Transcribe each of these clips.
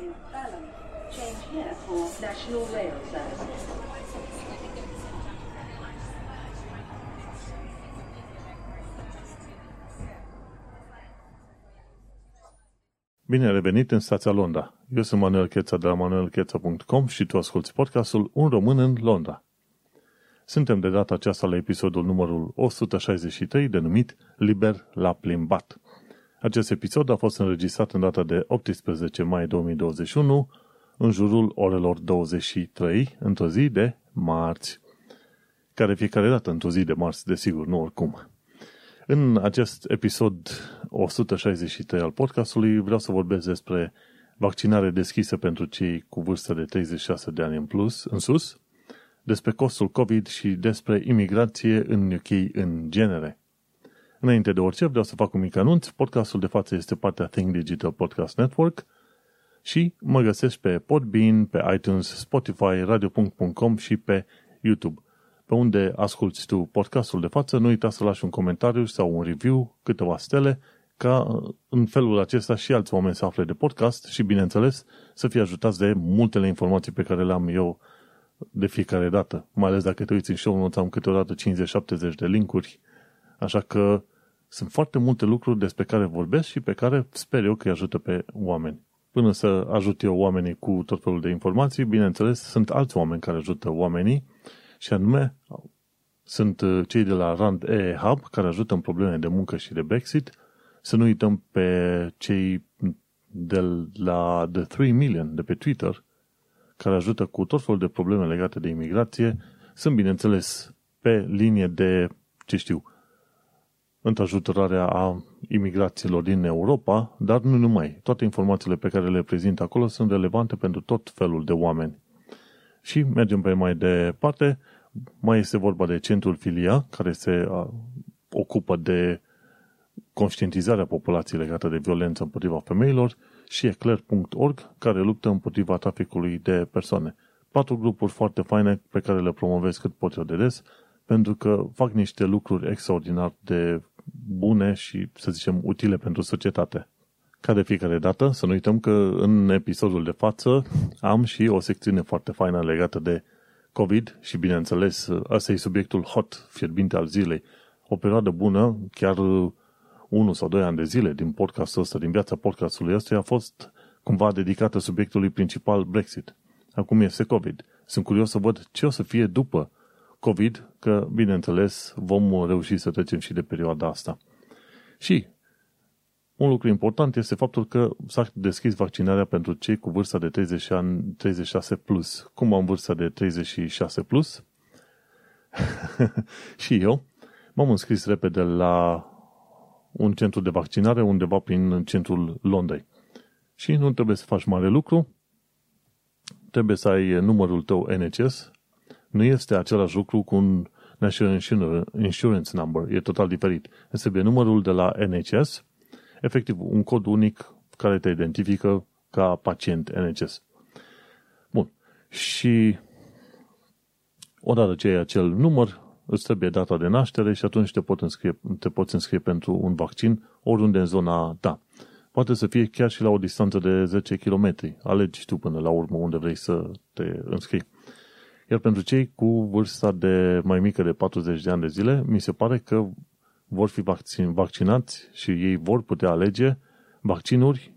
in Balham. Change here for National Rail Services. Bine revenit în stația Londra. Eu sunt Manuel Cheța de la manuelcheța.com și tu asculti podcastul Un român în Londra. Suntem de data aceasta la episodul numărul 163 denumit Liber la plimbat. Acest episod a fost înregistrat în data de 18 mai 2021 în jurul orelor 23 într-o zi de marți. Care fiecare dată într-o zi de marți, desigur, nu oricum. În acest episod 163 al podcastului vreau să vorbesc despre vaccinare deschisă pentru cei cu vârstă de 36 de ani în plus, în sus, despre costul COVID și despre imigrație în UK în genere. Înainte de orice, vreau să fac un mic anunț. Podcastul de față este partea Think Digital Podcast Network și mă găsești pe Podbean, pe iTunes, Spotify, radio.com și pe YouTube pe unde asculti tu podcastul de față, nu uita să lași un comentariu sau un review, câteva stele, ca în felul acesta și alți oameni să afle de podcast și, bineînțeles, să fie ajutați de multele informații pe care le am eu de fiecare dată. Mai ales dacă te uiți în show notes, am câteodată 50-70 de linkuri. Așa că sunt foarte multe lucruri despre care vorbesc și pe care sper eu că îi ajută pe oameni. Până să ajut eu oamenii cu tot felul de informații, bineînțeles, sunt alți oameni care ajută oamenii și anume sunt uh, cei de la Rand E Hub care ajută în probleme de muncă și de Brexit. Să nu uităm pe cei de la The 3 Million de pe Twitter care ajută cu tot felul de probleme legate de imigrație. Sunt, bineînțeles, pe linie de, ce știu, întrajutorarea a imigrațiilor din Europa, dar nu numai. Toate informațiile pe care le prezint acolo sunt relevante pentru tot felul de oameni. Și mergem pe mai departe. Mai este vorba de centrul Filia, care se ocupă de conștientizarea populației legată de violență împotriva femeilor și eclair.org, care luptă împotriva traficului de persoane. Patru grupuri foarte faine pe care le promovez cât pot eu de des, pentru că fac niște lucruri extraordinar de bune și, să zicem, utile pentru societate. Ca de fiecare dată, să nu uităm că în episodul de față am și o secțiune foarte faină legată de COVID și, bineînțeles, ăsta e subiectul hot, fierbinte al zilei. O perioadă bună, chiar unul sau doi ani de zile din podcastul ăsta, din viața podcastului ăsta, a fost cumva dedicată subiectului principal Brexit. Acum este COVID. Sunt curios să văd ce o să fie după COVID, că, bineînțeles, vom reuși să trecem și de perioada asta. Și un lucru important este faptul că s-a deschis vaccinarea pentru cei cu vârsta de 30 ani, 36 plus. Cum am vârsta de 36 plus? și eu m-am înscris repede la un centru de vaccinare undeva prin centrul Londrei. Și nu trebuie să faci mare lucru, trebuie să ai numărul tău NHS. Nu este același lucru cu un National Insurance Number, e total diferit. Este numărul de la NHS, efectiv un cod unic care te identifică ca pacient NHS. Bun. Și odată ce ai acel număr, îți trebuie data de naștere și atunci te, pot înscrie, te poți înscrie pentru un vaccin oriunde în zona ta. Poate să fie chiar și la o distanță de 10 km. Alegi tu până la urmă unde vrei să te înscrii. Iar pentru cei cu vârsta de mai mică de 40 de ani de zile, mi se pare că vor fi vaccin, vaccinați și ei vor putea alege vaccinuri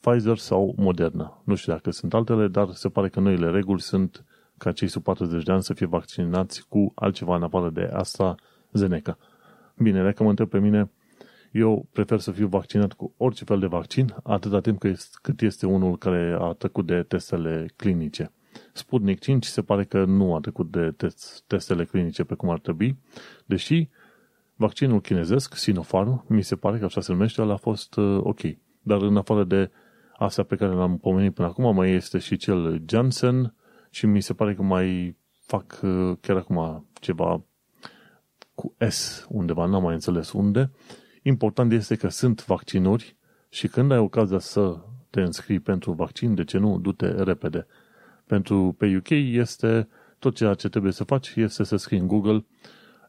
Pfizer sau Moderna. Nu știu dacă sunt altele, dar se pare că noile reguli sunt ca cei sub 40 de ani să fie vaccinați cu altceva în afară de AstraZeneca. Bine, dacă mă întreb pe mine, eu prefer să fiu vaccinat cu orice fel de vaccin, atâta timp cât este unul care a trecut de testele clinice. Sputnik 5 se pare că nu a trecut de testele clinice pe cum ar trebui, deși Vaccinul chinezesc, Sinopharm, mi se pare că așa se numește, a fost uh, ok. Dar în afară de astea pe care le-am pomenit până acum, mai este și cel Janssen și mi se pare că mai fac uh, chiar acum ceva cu S undeva, n-am mai înțeles unde. Important este că sunt vaccinuri și când ai ocazia să te înscrii pentru vaccin, de ce nu, du-te repede. Pentru pe UK este tot ceea ce trebuie să faci este să scrii în Google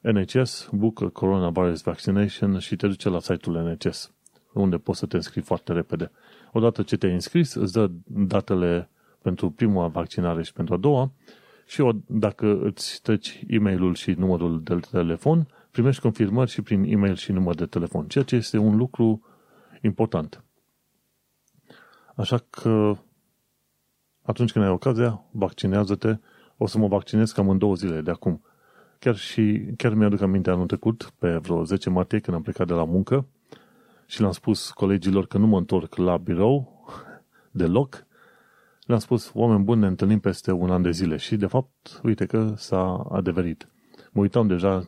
NHS, Book Coronavirus Vaccination și te duce la site-ul NHS, unde poți să te înscrii foarte repede. Odată ce te-ai înscris, îți dă datele pentru prima vaccinare și pentru a doua și o, dacă îți treci e-mailul și numărul de telefon, primești confirmări și prin e-mail și număr de telefon, ceea ce este un lucru important. Așa că atunci când ai ocazia, vaccinează-te. O să mă vaccinez cam în două zile de acum. Chiar și chiar mi-aduc aminte anul trecut, pe vreo 10 martie, când am plecat de la muncă și le-am spus colegilor că nu mă întorc la birou deloc, le-am spus, oameni buni, ne întâlnim peste un an de zile și, de fapt, uite că s-a adeverit. Mă uitam deja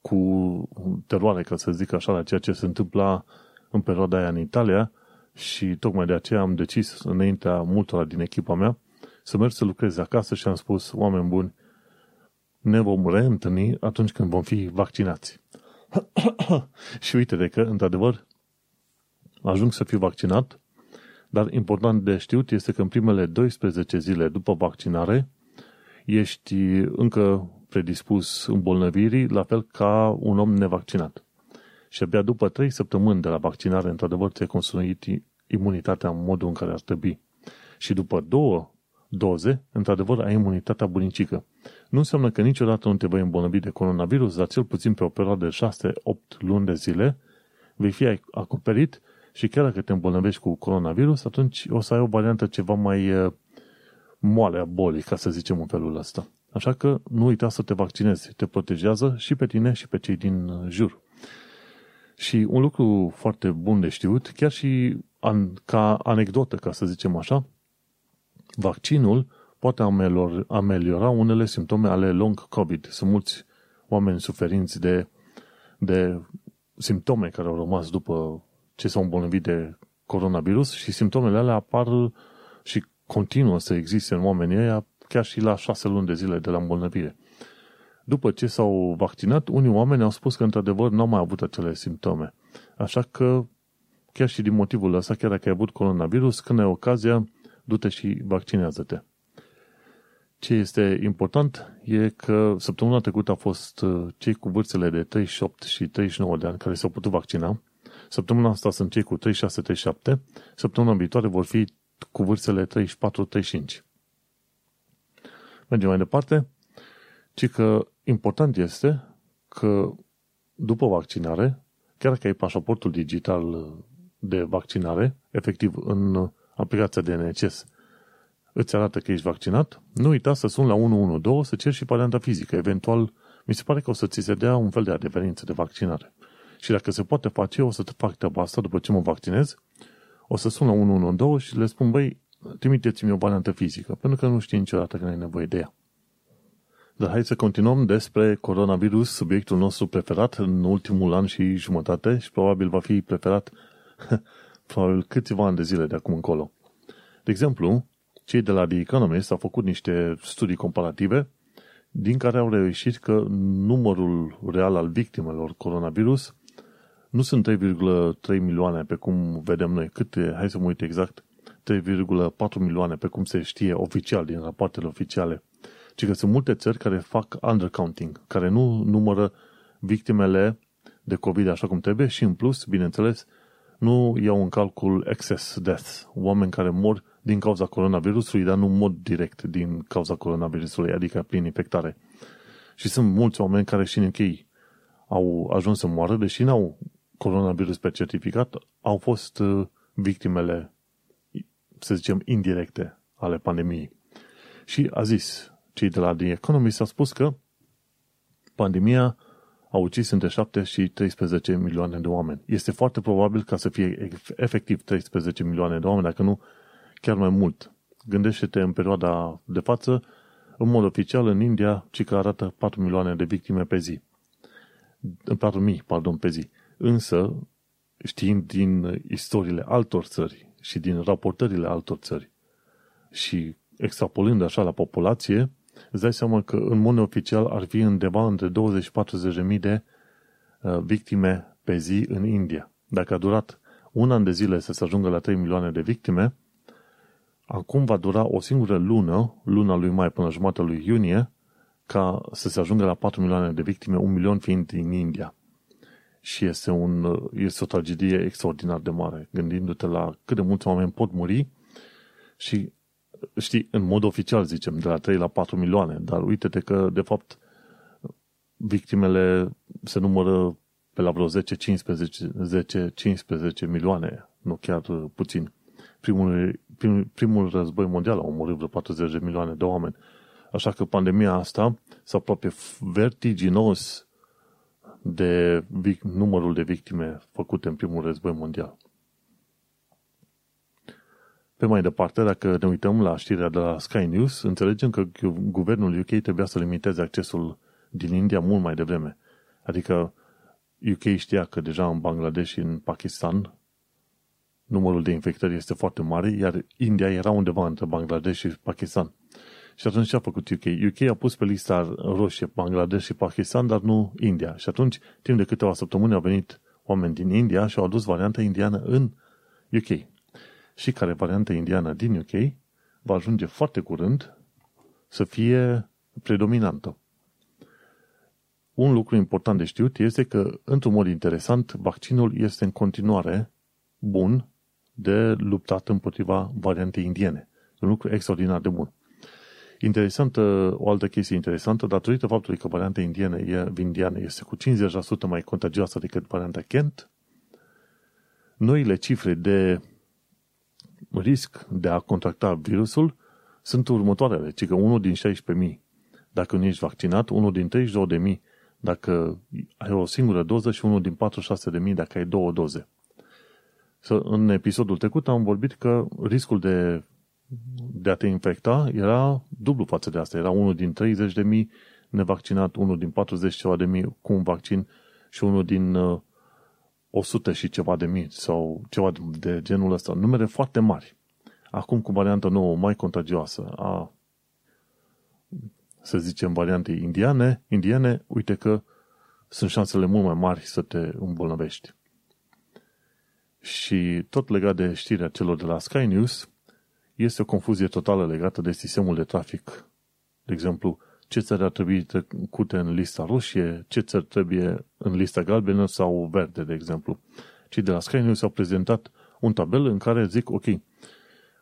cu teroare, ca să zic așa, la ceea ce se întâmpla în perioada aia în Italia și tocmai de aceea am decis, înaintea multora din echipa mea, să merg să lucrez acasă și am spus, oameni buni, ne vom reîntâlni atunci când vom fi vaccinați. și uite de că, într-adevăr, ajung să fiu vaccinat, dar important de știut este că în primele 12 zile după vaccinare ești încă predispus îmbolnăvirii, la fel ca un om nevaccinat. Și abia după 3 săptămâni de la vaccinare, într-adevăr, ți-ai construit imunitatea în modul în care ar trebui. Și după două doze, într-adevăr, ai imunitatea bunicică. Nu înseamnă că niciodată nu te vei îmbolnăvi de coronavirus, dar cel puțin pe o perioadă de 6-8 luni de zile vei fi acoperit și chiar dacă te îmbolnăvești cu coronavirus, atunci o să ai o variantă ceva mai eh, moale a bolii, ca să zicem în felul ăsta. Așa că nu uita să te vaccinezi, te protejează și pe tine și pe cei din eh, jur. Și un lucru foarte bun de știut, chiar și an, ca anecdotă, ca să zicem așa, vaccinul poate ameliora, ameliora unele simptome ale long COVID. Sunt mulți oameni suferinți de, de simptome care au rămas după ce s-au îmbolnăvit de coronavirus și simptomele alea apar și continuă să existe în oamenii ăia chiar și la șase luni de zile de la îmbolnăvire. După ce s-au vaccinat, unii oameni au spus că într-adevăr nu au mai avut acele simptome. Așa că, chiar și din motivul ăsta, chiar dacă ai avut coronavirus, când ai ocazia, du-te și vaccinează-te. Ce este important e că săptămâna trecută a fost uh, cei cu vârstele de 38 și 39 de ani care s-au putut vaccina. Săptămâna asta sunt cei cu 36-37. Săptămâna viitoare vor fi cu vârstele 34-35. Mergem mai departe. Ci că important este că după vaccinare, chiar dacă ai pașaportul digital de vaccinare, efectiv în aplicația de NHS, îți arată că ești vaccinat, nu uita să suni la 112 să ceri și varianta fizică. Eventual, mi se pare că o să ți se dea un fel de adeverință de vaccinare. Și dacă se poate face, o să te fac treaba asta după ce mă vaccinez, o să sun la 112 și le spun, băi, trimiteți-mi o variantă fizică, pentru că nu știi niciodată când ai nevoie de ea. Dar hai să continuăm despre coronavirus, subiectul nostru preferat în ultimul an și jumătate și probabil va fi preferat probabil câțiva ani de zile de acum încolo. De exemplu, cei de la The Economist au făcut niște studii comparative din care au reușit că numărul real al victimelor coronavirus nu sunt 3,3 milioane pe cum vedem noi, câte, hai să mă uit exact, 3,4 milioane pe cum se știe oficial din rapoartele oficiale ci că sunt multe țări care fac undercounting, care nu numără victimele de COVID așa cum trebuie și în plus, bineînțeles, nu iau în calcul excess deaths, oameni care mor din cauza coronavirusului, dar nu în mod direct din cauza coronavirusului, adică prin infectare. Și sunt mulți oameni care și în închei au ajuns să moară, deși n-au coronavirus pe certificat, au fost uh, victimele, să zicem, indirecte ale pandemiei. Și a zis, cei de la The Economist au spus că pandemia a ucis între 7 și 13 milioane de oameni. Este foarte probabil ca să fie efectiv 13 milioane de oameni, dacă nu chiar mai mult. Gândește-te în perioada de față, în mod oficial, în India, ci că arată 4 milioane de victime pe zi. 4 mii, pardon, pe zi. Însă, știind din istoriile altor țări și din raportările altor țări și extrapolând așa la populație, îți dai seama că în mod oficial ar fi undeva între 20 și 40.000 de uh, victime pe zi în India. Dacă a durat un an de zile să se ajungă la 3 milioane de victime, acum va dura o singură lună, luna lui mai până jumătatea lui iunie, ca să se ajungă la 4 milioane de victime, un milion fiind din India. și este, un, este o tragedie extraordinar de mare, gândindu-te la cât de mulți oameni pot muri și, știi, în mod oficial zicem, de la 3 la 4 milioane, dar uite-te că, de fapt, victimele se numără pe la vreo 10-15 milioane, nu chiar puțin. Primul, prim, primul război mondial a omorât vreo 40 de milioane de oameni. Așa că pandemia asta s-a aproape vertiginos de numărul de victime făcute în primul război mondial. Pe mai departe, dacă ne uităm la știrea de la Sky News, înțelegem că guvernul UK trebuia să limiteze accesul din India mult mai devreme. Adică UK știa că deja în Bangladesh și în Pakistan numărul de infectări este foarte mare, iar India era undeva între Bangladesh și Pakistan. Și atunci ce a făcut UK? UK a pus pe lista roșie Bangladesh și Pakistan, dar nu India. Și atunci, timp de câteva săptămâni, au venit oameni din India și au adus varianta indiană în UK. Și care varianta indiană din UK va ajunge foarte curând să fie predominantă. Un lucru important de știut este că, într-un mod interesant, vaccinul este în continuare bun de luptat împotriva variantei indiene. Un lucru extraordinar de bun. Interesantă, o altă chestie interesantă, datorită faptului că varianta indiană, indiană este cu 50% mai contagioasă decât varianta Kent, noile cifre de risc de a contracta virusul sunt următoarele, ci că unul din 16.000 dacă nu ești vaccinat, unul din 32.000 dacă ai o singură doză și unul din 46.000 dacă ai două doze. În episodul trecut am vorbit că riscul de, de a te infecta era dublu față de asta. Era unul din 30.000 nevaccinat, unul din 40 ceva de mii cu un vaccin și unul din 100 uh, și ceva de mii sau ceva de genul ăsta. Numere foarte mari. Acum cu varianta nouă mai contagioasă a să zicem, variante indiane, indiene, uite că sunt șansele mult mai mari să te îmbolnăvești. Și tot legat de știrea celor de la Sky News, este o confuzie totală legată de sistemul de trafic. De exemplu, ce țări ar trebui trecute în lista roșie, ce țări trebuie în lista galbenă sau verde, de exemplu. Cei de la Sky News au prezentat un tabel în care zic, ok,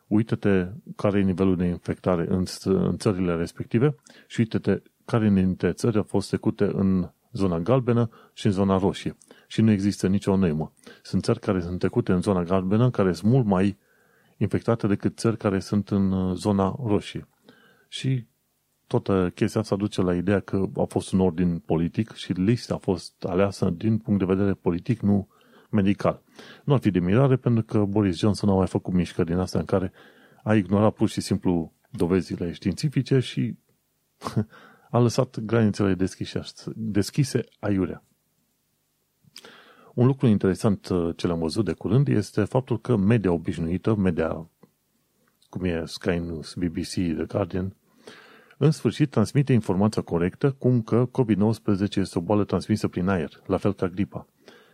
uită-te care e nivelul de infectare în, în țările respective și uită-te care dintre țări a fost trecute în zona galbenă și în zona roșie. Și nu există nicio neimă. Sunt țări care sunt trecute în zona galbenă, care sunt mult mai infectate decât țări care sunt în uh, zona roșie. Și toată chestia asta duce la ideea că a fost un ordin politic și lista a fost aleasă din punct de vedere politic, nu medical. Nu ar fi de mirare pentru că Boris Johnson a mai făcut mișcări din astea în care a ignorat pur și simplu dovezile științifice și a lăsat granițele deschise, deschise aiurea. Un lucru interesant uh, ce l-am văzut de curând este faptul că media obișnuită, media cum e Sky News, BBC, The Guardian, în sfârșit transmite informația corectă cum că COVID-19 este o boală transmisă prin aer, la fel ca gripa.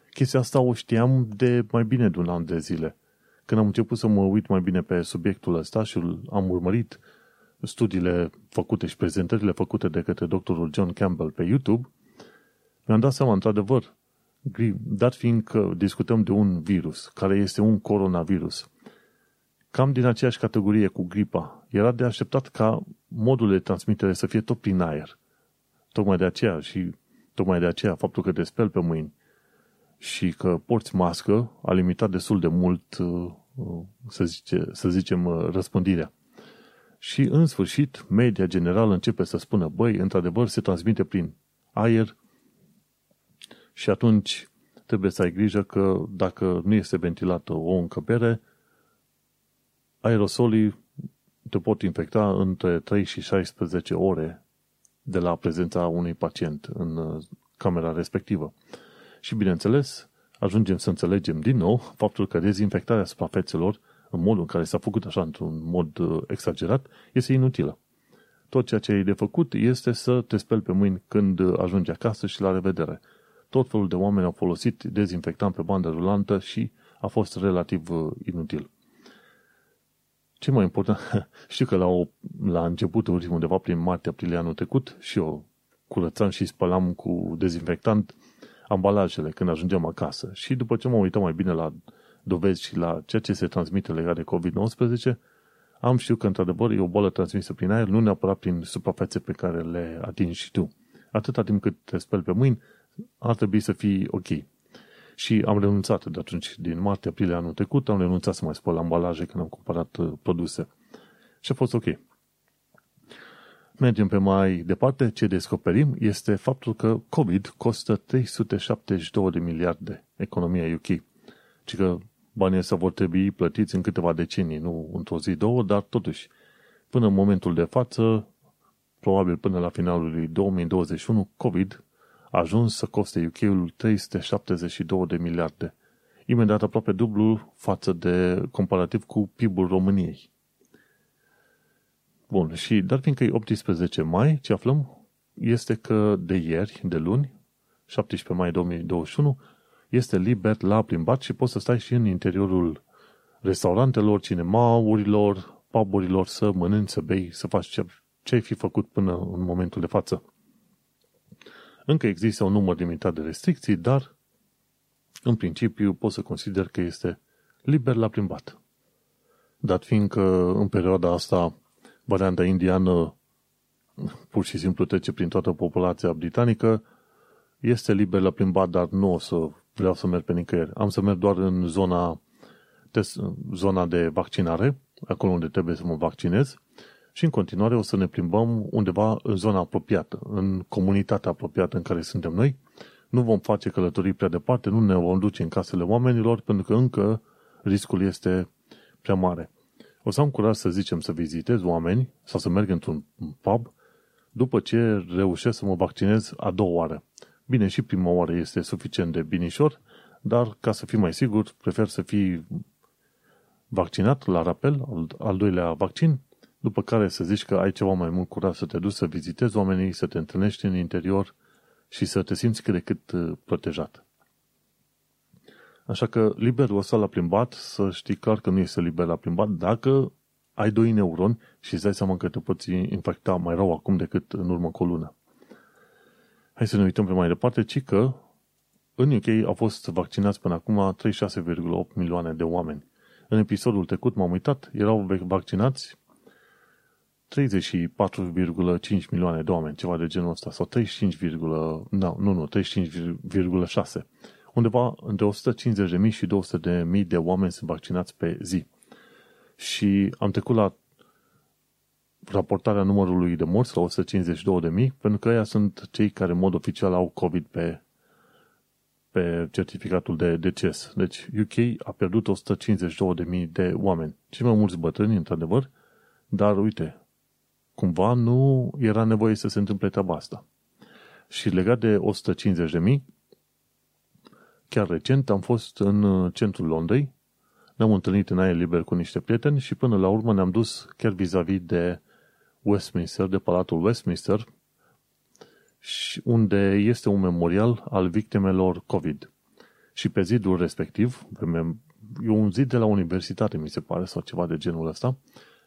Chestia asta o știam de mai bine de un an de zile. Când am început să mă uit mai bine pe subiectul ăsta și am urmărit studiile făcute și prezentările făcute de către doctorul John Campbell pe YouTube, mi-am dat seama, într-adevăr, dat fiind că discutăm de un virus, care este un coronavirus, cam din aceeași categorie cu gripa, era de așteptat ca modul de transmitere să fie tot prin aer. Tocmai de aceea și tocmai de aceea faptul că te speli pe mâini, și că porți mască a limitat destul de mult, uh, uh, să, zice, să zicem, uh, răspândirea. Și, în sfârșit, media generală începe să spună, băi, într-adevăr, se transmite prin aer și atunci trebuie să ai grijă că dacă nu este ventilată o încăpere, aerosolii te pot infecta între 3 și 16 ore de la prezența unui pacient în camera respectivă. Și, bineînțeles, ajungem să înțelegem din nou faptul că dezinfectarea suprafețelor, în modul în care s-a făcut așa într-un mod uh, exagerat, este inutilă. Tot ceea ce ai de făcut este să te speli pe mâini când uh, ajungi acasă și la revedere. Tot felul de oameni au folosit dezinfectant pe bandă rulantă și a fost relativ uh, inutil. Ce mai important, știu că la, o, la începutul undeva prin martie-aprilie anul trecut și eu curățam și spălam cu dezinfectant ambalajele când ajungem acasă. Și după ce mă uitam mai bine la dovezi și la ceea ce se transmite legat de COVID-19, am știut că într-adevăr e o boală transmisă prin aer, nu neapărat prin suprafețe pe care le atingi și tu. Atâta timp cât te speli pe mâini, ar trebui să fii ok. Și am renunțat de atunci, din martie-aprilie anul trecut, am renunțat să mai spăl ambalaje când am cumpărat uh, produse. Și a fost ok. Mergem pe mai departe, ce descoperim este faptul că COVID costă 372 de miliarde economia UK. Și că banii ăsta vor trebui plătiți în câteva decenii, nu într-o zi, două, dar totuși, până în momentul de față, probabil până la finalul lui 2021, COVID a ajuns să coste UK-ul 372 de miliarde, imediat aproape dublu față de comparativ cu PIB-ul României. Bun, și dar fiindcă e 18 mai, ce aflăm este că de ieri, de luni, 17 mai 2021, este liber la plimbat și poți să stai și în interiorul restaurantelor, cinemaurilor, puburilor, să mănânci, să bei, să faci ce, ce ai fi făcut până în momentul de față. Încă există un număr limitat de restricții, dar în principiu pot să consider că este liber la plimbat. Dat fiindcă în perioada asta varianta indiană pur și simplu trece prin toată populația britanică, este liber la plimbat, dar nu o să vreau să merg pe nicăieri. Am să merg doar în zona, test, zona de vaccinare, acolo unde trebuie să mă vaccinez, și în continuare o să ne plimbăm undeva în zona apropiată, în comunitatea apropiată în care suntem noi. Nu vom face călătorii prea departe, nu ne vom duce în casele oamenilor, pentru că încă riscul este prea mare. O să am curaj să zicem să vizitez oameni sau să merg într-un pub după ce reușesc să mă vaccinez a doua oară. Bine, și prima oară este suficient de binișor, dar ca să fii mai sigur, prefer să fii vaccinat la rapel, al, al doilea vaccin, după care să zici că ai ceva mai mult curaj să te duci să vizitezi oamenii, să te întâlnești în interior și să te simți cât de cât uh, protejat. Așa că liberul ăsta la plimbat, să știi clar că nu este liber la plimbat dacă ai doi neuroni și îți dai seama că te poți infecta mai rău acum decât în urmă cu o lună. Hai să ne uităm pe mai departe, ci că în UK au fost vaccinați până acum 36,8 milioane de oameni. În episodul trecut m-am uitat, erau vaccinați 34,5 milioane de oameni, ceva de genul ăsta, sau 35, no, nu, nu, 35,6. Undeva între 150.000 și 200.000 de oameni sunt vaccinați pe zi. Și am trecut la raportarea numărului de morți la 152.000, pentru că ăia sunt cei care în mod oficial au COVID pe, pe certificatul de deces. Deci UK a pierdut 152.000 de oameni. Cei mai mulți bătrâni, într-adevăr, dar uite, cumva nu era nevoie să se întâmple treaba asta. Și legat de 150.000, chiar recent am fost în centrul Londrei, ne-am întâlnit în aer liber cu niște prieteni și până la urmă ne-am dus chiar vis-a-vis de Westminster, de Palatul Westminster, unde este un memorial al victimelor COVID. Și pe zidul respectiv, e un zid de la universitate, mi se pare, sau ceva de genul ăsta,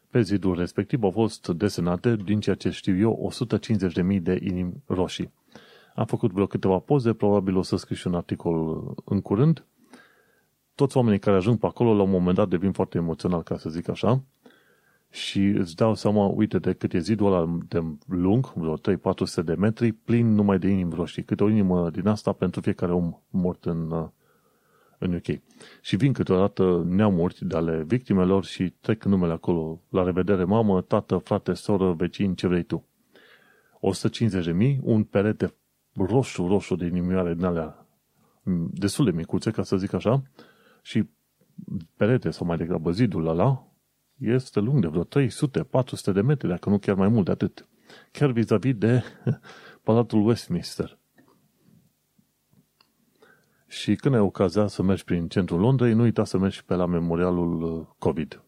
pe zidul respectiv au fost desenate, din ceea ce știu eu, 150.000 de inimi roșii. Am făcut vreo câteva poze, probabil o să scriu și un articol în curând. Toți oamenii care ajung pe acolo, la un moment dat, devin foarte emoțional, ca să zic așa, și îți dau seama, uite de cât e zidul ăla de lung, vreo 3-400 de metri, plin numai de inimi roșii. Câte o inimă din asta pentru fiecare om mort în, în UK. Și vin câteodată neamuri de ale victimelor și trec numele acolo. La revedere mamă, tată, frate, soră, vecin, ce vrei tu. 150.000, un perete roșu, roșu de inimioare din alea destul de micuțe, ca să zic așa, și perete sau mai degrabă zidul ăla este lung de vreo 300-400 de metri, dacă nu chiar mai mult de atât. Chiar vis-a-vis de Palatul Westminster. Și când ai ocazia să mergi prin centrul Londrei, nu uita să mergi pe la memorialul uh, COVID.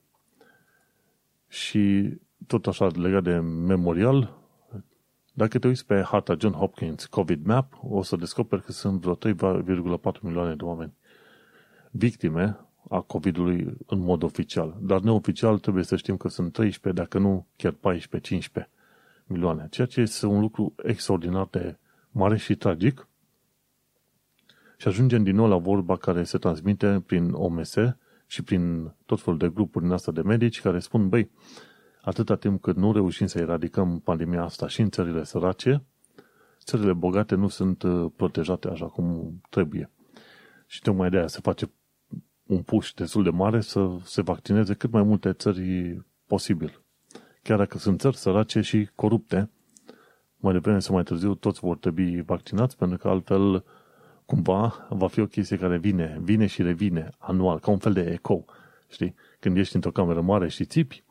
Și tot așa legat de memorial, dacă te uiți pe harta John Hopkins COVID Map, o să descoperi că sunt vreo 3,4 milioane de oameni victime a COVID-ului în mod oficial. Dar neoficial trebuie să știm că sunt 13, dacă nu chiar 14-15 milioane. Ceea ce este un lucru extraordinar de mare și tragic, Și ajungem din nou la vorba care se transmite prin OMS și prin tot felul de grupuri din asta de medici care spun, băi, atâta timp cât nu reușim să eradicăm pandemia asta și în țările sărace, țările bogate nu sunt uh, protejate așa cum trebuie. Și tocmai de aia se face un push destul de mare să se vaccineze cât mai multe țări posibil. Chiar dacă sunt țări sărace și corupte, mai devreme sau mai târziu toți vor trebui vaccinați, pentru că altfel cumva va fi o chestie care vine, vine și revine anual, ca un fel de eco. Știi? Când ești într-o cameră mare și țipi,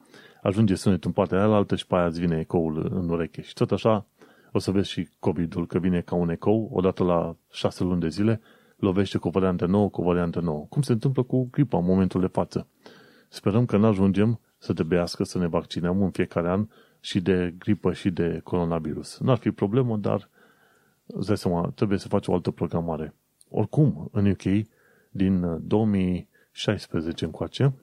ajunge sunetul în partea aia altă și pe aia îți vine ecoul în ureche. Și tot așa o să vezi și COVID-ul că vine ca un ecou, odată la șase luni de zile, lovește cu o variantă nouă, cu o variantă nouă. Cum se întâmplă cu gripa în momentul de față. Sperăm că nu ajungem să trebuiască să ne vaccinăm în fiecare an și de gripă și de coronavirus. N-ar fi problemă, dar îți dai seama, trebuie să faci o altă programare. Oricum, în UK, din 2016 încoace,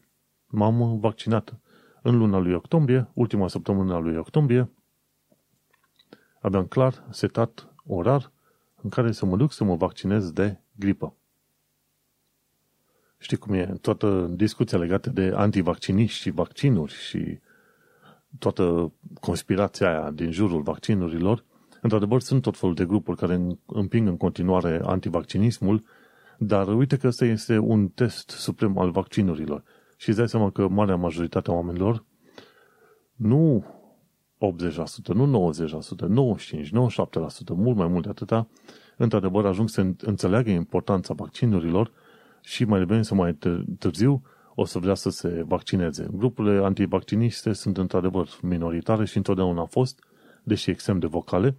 m-am vaccinat în luna lui octombrie, ultima săptămână a lui octombrie, aveam clar setat orar în care să mă duc să mă vaccinez de gripă. Știi cum e? Toată discuția legată de antivacciniști și vaccinuri și toată conspirația aia din jurul vaccinurilor, într-adevăr sunt tot felul de grupuri care împing în continuare antivaccinismul, dar uite că ăsta este un test suprem al vaccinurilor. Și îți dai seama că marea majoritate a oamenilor nu 80%, nu 90%, 95%, 97%, mult mai mult de atâta, într-adevăr ajung să înțeleagă importanța vaccinurilor și mai devreme sau mai târziu o să vrea să se vaccineze. Grupurile antivacciniste sunt într-adevăr minoritare și întotdeauna au fost, deși extrem de vocale,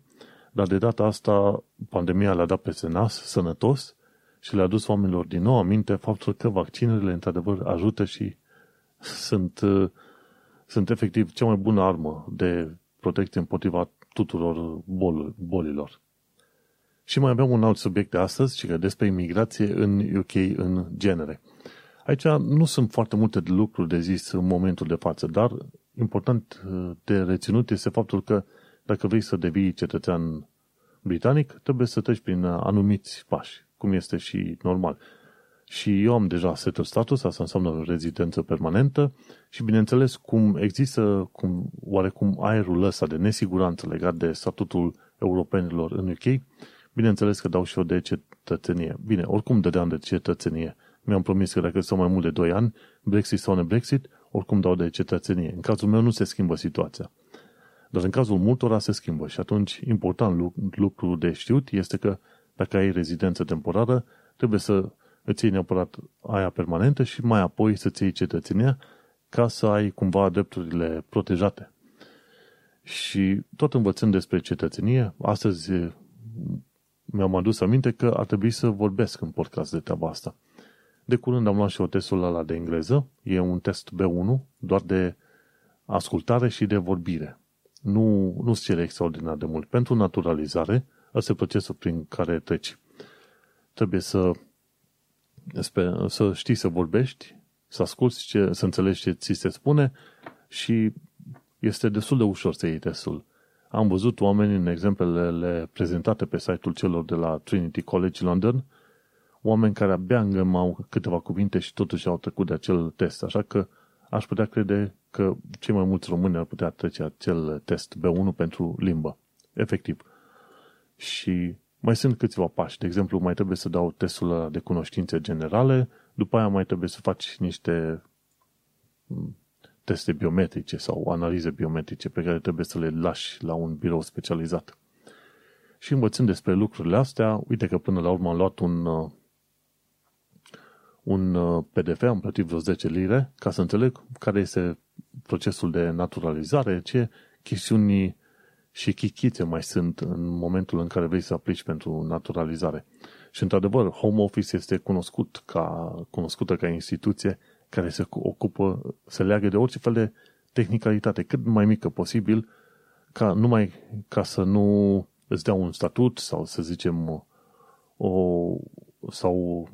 dar de data asta pandemia le-a dat peste nas, sănătos, și le-a dus oamenilor din nou aminte faptul că vaccinurile într-adevăr ajută și sunt, sunt efectiv cea mai bună armă de protecție împotriva tuturor bol, bolilor. Și mai avem un alt subiect de astăzi, și că despre imigrație în UK în genere. Aici nu sunt foarte multe lucruri de zis în momentul de față, dar important uh, de reținut este faptul că dacă vrei să devii cetățean britanic, trebuie să treci prin uh, anumiți pași, cum este și normal. Și eu am deja setul status, asta înseamnă rezidență permanentă și bineînțeles cum există cum, oarecum aerul ăsta de nesiguranță legat de statutul europenilor în UK, bineînțeles că dau și eu de cetățenie. Bine, oricum dădeam de cetățenie mi-am promis că dacă stau mai mult de 2 ani, Brexit sau ne-Brexit, oricum dau de cetățenie. În cazul meu nu se schimbă situația. Dar în cazul multora se schimbă și atunci important lucru de știut este că dacă ai rezidență temporară, trebuie să îți iei neapărat aia permanentă și mai apoi să-ți iei cetățenia ca să ai cumva drepturile protejate. Și tot învățând despre cetățenie, astăzi mi-am adus aminte că ar trebui să vorbesc în podcast de treaba asta. De curând am luat și o testul ăla de engleză. E un test B1, doar de ascultare și de vorbire. Nu, nu-ți cere extraordinar de mult. Pentru naturalizare, ăsta e procesul prin care treci. Trebuie să, să știi să vorbești, să asculți, ce, să înțelegi ce ți se spune și este destul de ușor să iei testul. Am văzut oameni în exemplele prezentate pe site-ul celor de la Trinity College London – oameni care abia îngămau câteva cuvinte și totuși au trecut de acel test. Așa că aș putea crede că cei mai mulți români ar putea trece acel test B1 pentru limbă. Efectiv. Și mai sunt câțiva pași. De exemplu, mai trebuie să dau testul de cunoștințe generale, după aia mai trebuie să faci niște mm, teste biometrice sau analize biometrice pe care trebuie să le lași la un birou specializat. Și învățând despre lucrurile astea, uite că până la urmă am luat un uh, un uh, PDF, am plătit vreo 10 lire ca să înțeleg care este procesul de naturalizare, ce chestiuni și chichițe mai sunt în momentul în care vrei să aplici pentru naturalizare. Și într-adevăr, Home Office este cunoscut ca, cunoscută ca instituție care se ocupă, se leagă de orice fel de tehnicalitate, cât mai mică posibil, ca numai ca să nu îți dea un statut sau să zicem o, sau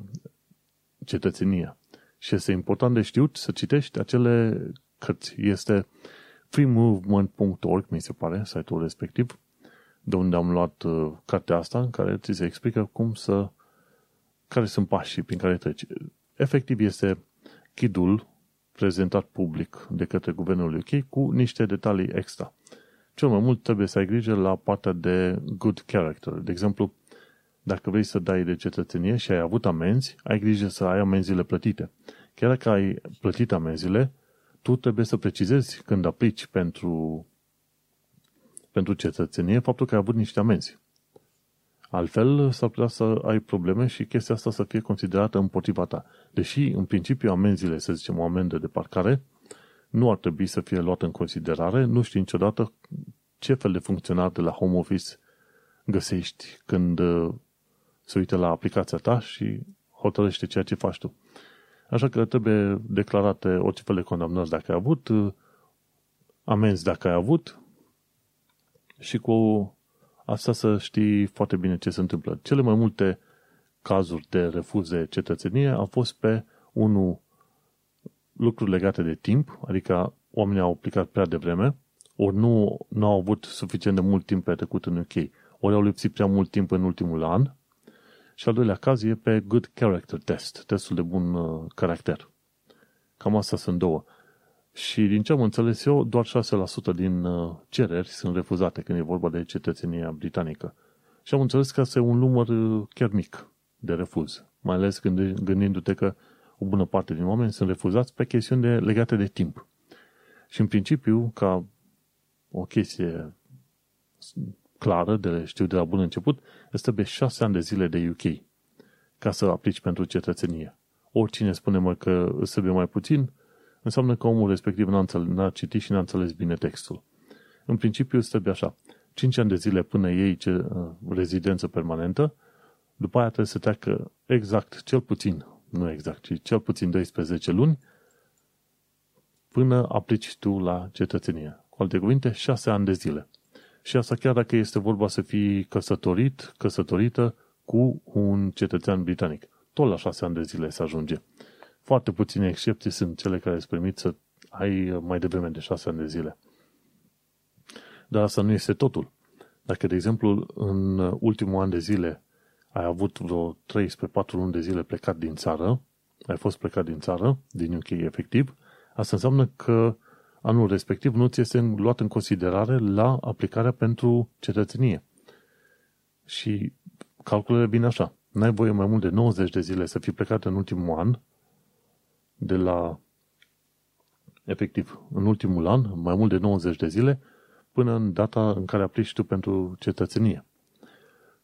cetățenia. Și este important de știut să citești acele cărți. Este freemovement.org, mi se pare, site-ul respectiv, de unde am luat uh, cartea asta, în care ți se explică cum să care sunt pașii prin care treci. Efectiv este chidul prezentat public de către guvernul UK cu niște detalii extra. Cel mai mult trebuie să ai grijă la partea de good character. De exemplu, dacă vrei să dai de cetățenie și ai avut amenzi, ai grijă să ai amenziile plătite. Chiar dacă ai plătit amenziile, tu trebuie să precizezi când aplici pentru, pentru cetățenie faptul că ai avut niște amenzi. Altfel, s-ar putea să ai probleme și chestia asta să fie considerată împotriva ta. Deși, în principiu, amenziile, să zicem, o amendă de parcare, nu ar trebui să fie luată în considerare, nu știi niciodată ce fel de funcționar de la home office găsești când uh, se uită la aplicația ta și hotărăște ceea ce faci tu. Așa că trebuie declarate orice fel de condamnări dacă ai avut, uh, amenzi dacă ai avut și cu asta să știi foarte bine ce se întâmplă. Cele mai multe cazuri de refuz de cetățenie au fost pe unul lucruri legate de timp, adică oamenii au aplicat prea devreme, ori nu, nu au avut suficient de mult timp petrecut în UK, ori au lipsit prea mult timp în ultimul an. Și al doilea caz e pe Good Character Test, testul de bun uh, caracter. Cam asta sunt două. Și din ce am înțeles eu, doar 6% din uh, cereri sunt refuzate când e vorba de cetățenia britanică. Și am înțeles că asta e un număr uh, chiar mic de refuz. Mai ales gândindu-te că o bună parte din oameni sunt refuzați pe chestiuni de, legate de timp. Și în principiu, ca o chestie clară, de, știu de la bun început, îți trebuie șase ani de zile de UK ca să aplici pentru cetățenie. Oricine spune mă că îți trebuie mai puțin, înseamnă că omul respectiv n-a, înțeles, n-a citit și n-a înțeles bine textul. În principiu îți trebuie așa, 5 ani de zile până iei ce, uh, rezidență permanentă, după aia trebuie să treacă exact, cel puțin, nu exact, ci cel puțin 12 luni până aplici tu la cetățenie. Cu alte cuvinte, 6 ani de zile. Și asta chiar dacă este vorba să fii căsătorit, căsătorită cu un cetățean britanic. Tot la 6 ani de zile se ajunge. Foarte puține excepții sunt cele care îți permit să ai mai devreme de 6 ani de zile. Dar asta nu este totul. Dacă, de exemplu, în ultimul an de zile ai avut vreo 13-4 luni de zile plecat din țară, ai fost plecat din țară, din UK efectiv, asta înseamnă că anul respectiv nu ți este luat în considerare la aplicarea pentru cetățenie. Și calculele vin așa. N-ai voie mai mult de 90 de zile să fii plecat în ultimul an de la efectiv în ultimul an, mai mult de 90 de zile, până în data în care aplici tu pentru cetățenie.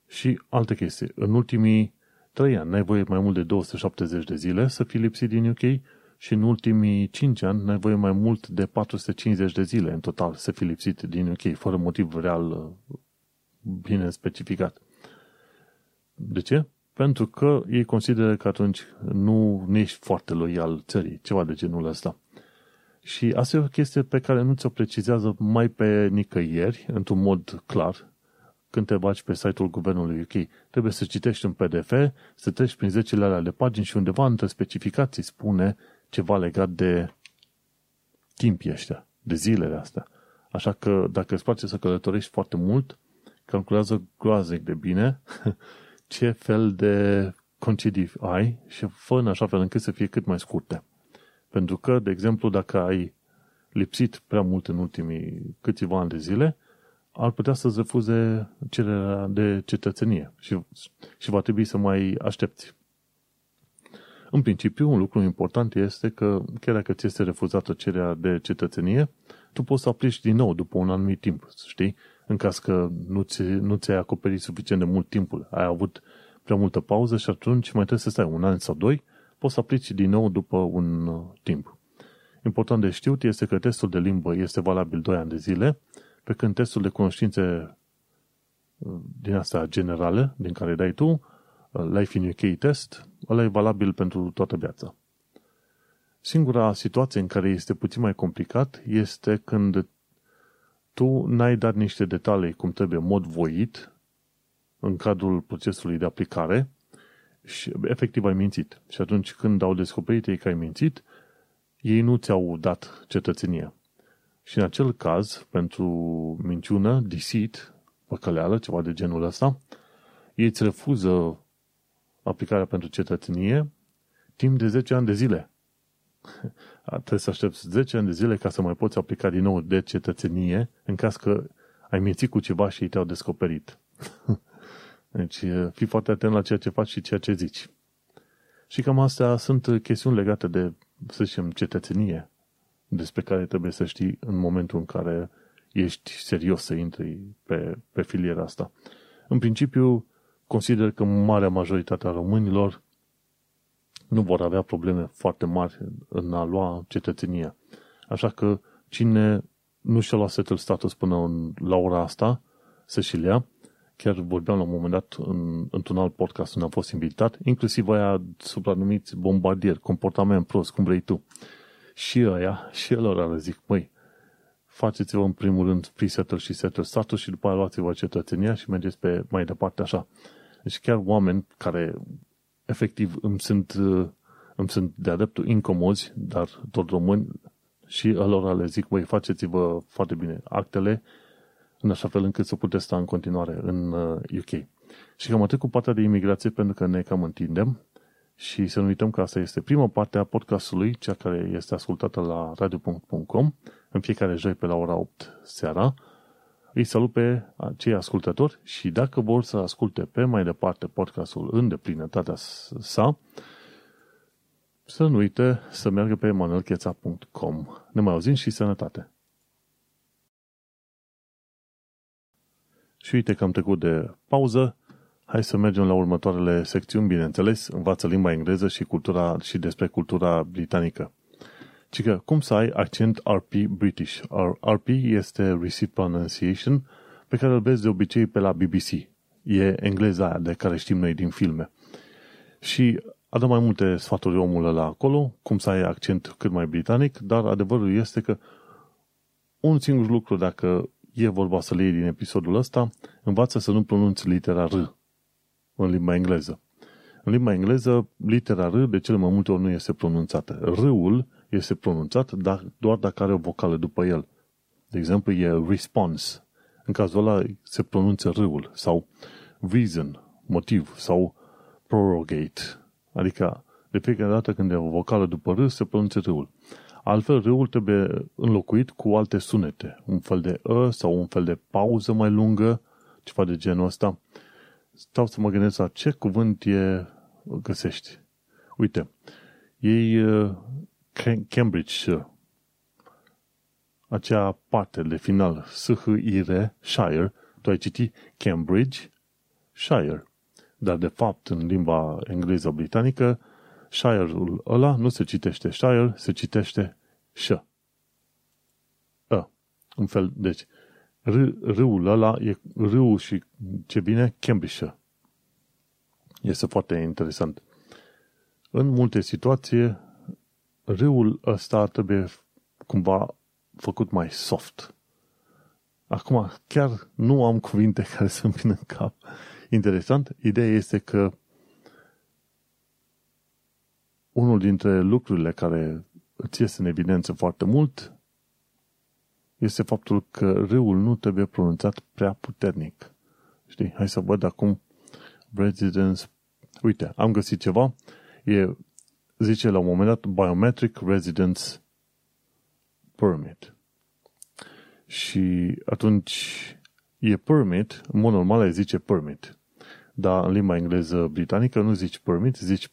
Și alte chestii. În ultimii 3 ani n-ai voie mai mult de 270 de zile să fii lipsit din UK și în ultimii 5 ani n-ai voie mai mult de 450 de zile în total să fii lipsit din UK, fără motiv real uh, bine specificat. De ce? Pentru că ei consideră că atunci nu, nu ești foarte loial țării, ceva de genul ăsta. Și asta e o chestie pe care nu ți-o precizează mai pe nicăieri, într-un mod clar, când te baci pe site-ul guvernului UK. Trebuie să citești un PDF, să treci prin 10 alea de pagini și undeva între specificații spune ceva legat de timpii ăștia, de zilele astea. Așa că dacă îți place să călătorești foarte mult, calculează groaznic de bine ce fel de concedii ai și fă în așa fel încât să fie cât mai scurte. Pentru că, de exemplu, dacă ai lipsit prea mult în ultimii câțiva ani de zile, ar putea să-ți refuze cererea de cetățenie și, și va trebui să mai aștepți. În principiu, un lucru important este că chiar dacă ți este refuzată cererea de cetățenie, tu poți să aplici din nou după un anumit timp, știi? În caz că nu, ți, nu ți-ai acoperit suficient de mult timpul, ai avut prea multă pauză și atunci mai trebuie să stai un an sau doi, poți să aplici din nou după un uh, timp. Important de știut este că testul de limbă este valabil 2 ani de zile, pe când testul de cunoștințe uh, din asta generale, din care dai tu, uh, Life in UK test, ăla e valabil pentru toată viața. Singura situație în care este puțin mai complicat este când tu n-ai dat niște detalii cum trebuie, mod voit, în cadrul procesului de aplicare și efectiv ai mințit. Și atunci când au descoperit ei că ai mințit, ei nu ți-au dat cetățenia. Și în acel caz, pentru minciună, deceit, păcăleală, ceva de genul ăsta, ei îți refuză aplicarea pentru cetățenie timp de 10 ani de zile. Trebuie să aștepți 10 ani de zile ca să mai poți aplica din nou de cetățenie în caz că ai mințit cu ceva și ei te-au descoperit. deci fii foarte atent la ceea ce faci și ceea ce zici. Și cam astea sunt chestiuni legate de, să zicem, cetățenie, despre care trebuie să știi în momentul în care ești serios să intri pe, pe filiera asta. În principiu, consider că marea majoritate a românilor nu vor avea probleme foarte mari în a lua cetățenia. Așa că cine nu și-a luat settle status până în, la ora asta, să și ia. Chiar vorbeam la un moment dat în, într-un alt podcast unde am fost invitat, inclusiv aia supranumiți bombardier, comportament prost, cum vrei tu. Și aia, și elor zic, măi, faceți-vă în primul rând pre-settle și settle status și după aia luați-vă cetățenia și mergeți pe mai departe așa. Deci chiar oameni care efectiv îmi sunt, îmi sunt de adeptul incomozi, dar tot români, și alora le zic, voi faceți-vă foarte bine actele, în așa fel încât să puteți sta în continuare în UK. Uh, și cam atât cu partea de imigrație, pentru că ne cam întindem. Și să nu uităm că asta este prima parte a podcastului, cea care este ascultată la radio.com în fiecare joi pe la ora 8 seara. Îi salut pe cei ascultători și dacă vor să asculte pe mai departe podcastul în deplinătatea sa, să nu uite să meargă pe manuelcheța.com. Ne mai auzim și sănătate! Și uite că am trecut de pauză. Hai să mergem la următoarele secțiuni, bineînțeles, învață limba engleză și, cultura, și despre cultura britanică. Ci că cum să ai accent RP British? RP este Receipt Pronunciation, pe care îl vezi de obicei pe la BBC. E engleza aia de care știm noi din filme. Și a dat mai multe sfaturi omul ăla acolo, cum să ai accent cât mai britanic, dar adevărul este că un singur lucru, dacă e vorba să le iei din episodul ăsta, învață să nu pronunți litera R în limba engleză. În limba engleză, litera R de cele mai multe ori nu este pronunțată. R-ul este pronunțat dar, doar dacă are o vocală după el. De exemplu, e response. În cazul ăla se pronunță R-ul. Sau reason, motiv. Sau prorogate. Adică, de fiecare dată când e o vocală după R, se pronunță R-ul. Altfel, râul trebuie înlocuit cu alte sunete. Un fel de ă sau un fel de pauză mai lungă, ceva de genul ăsta. Stau să mă gândesc la ce cuvânt e găsești. Uite, ei uh, Cambridge acea parte de final S-H-I-R, Shire, tu ai citit Cambridge, Shire. Dar de fapt, în limba engleză britanică, Shire-ul ăla nu se citește Shire, se citește Sh. A. Un fel, deci, râul ăla e râul și ce bine, Cambridgeshire. Este foarte interesant. În multe situații, râul ăsta trebuie cumva făcut mai soft. Acum, chiar nu am cuvinte care să-mi vină în cap. Interesant, ideea este că unul dintre lucrurile care îți iese în evidență foarte mult este faptul că râul nu trebuie pronunțat prea puternic. Știi? Hai să văd acum residence. Uite, am găsit ceva. E, zice la un moment dat, Biometric Residence Permit. Și atunci e permit, în mod normal ai zice permit. Dar în limba engleză britanică nu zici permit, zici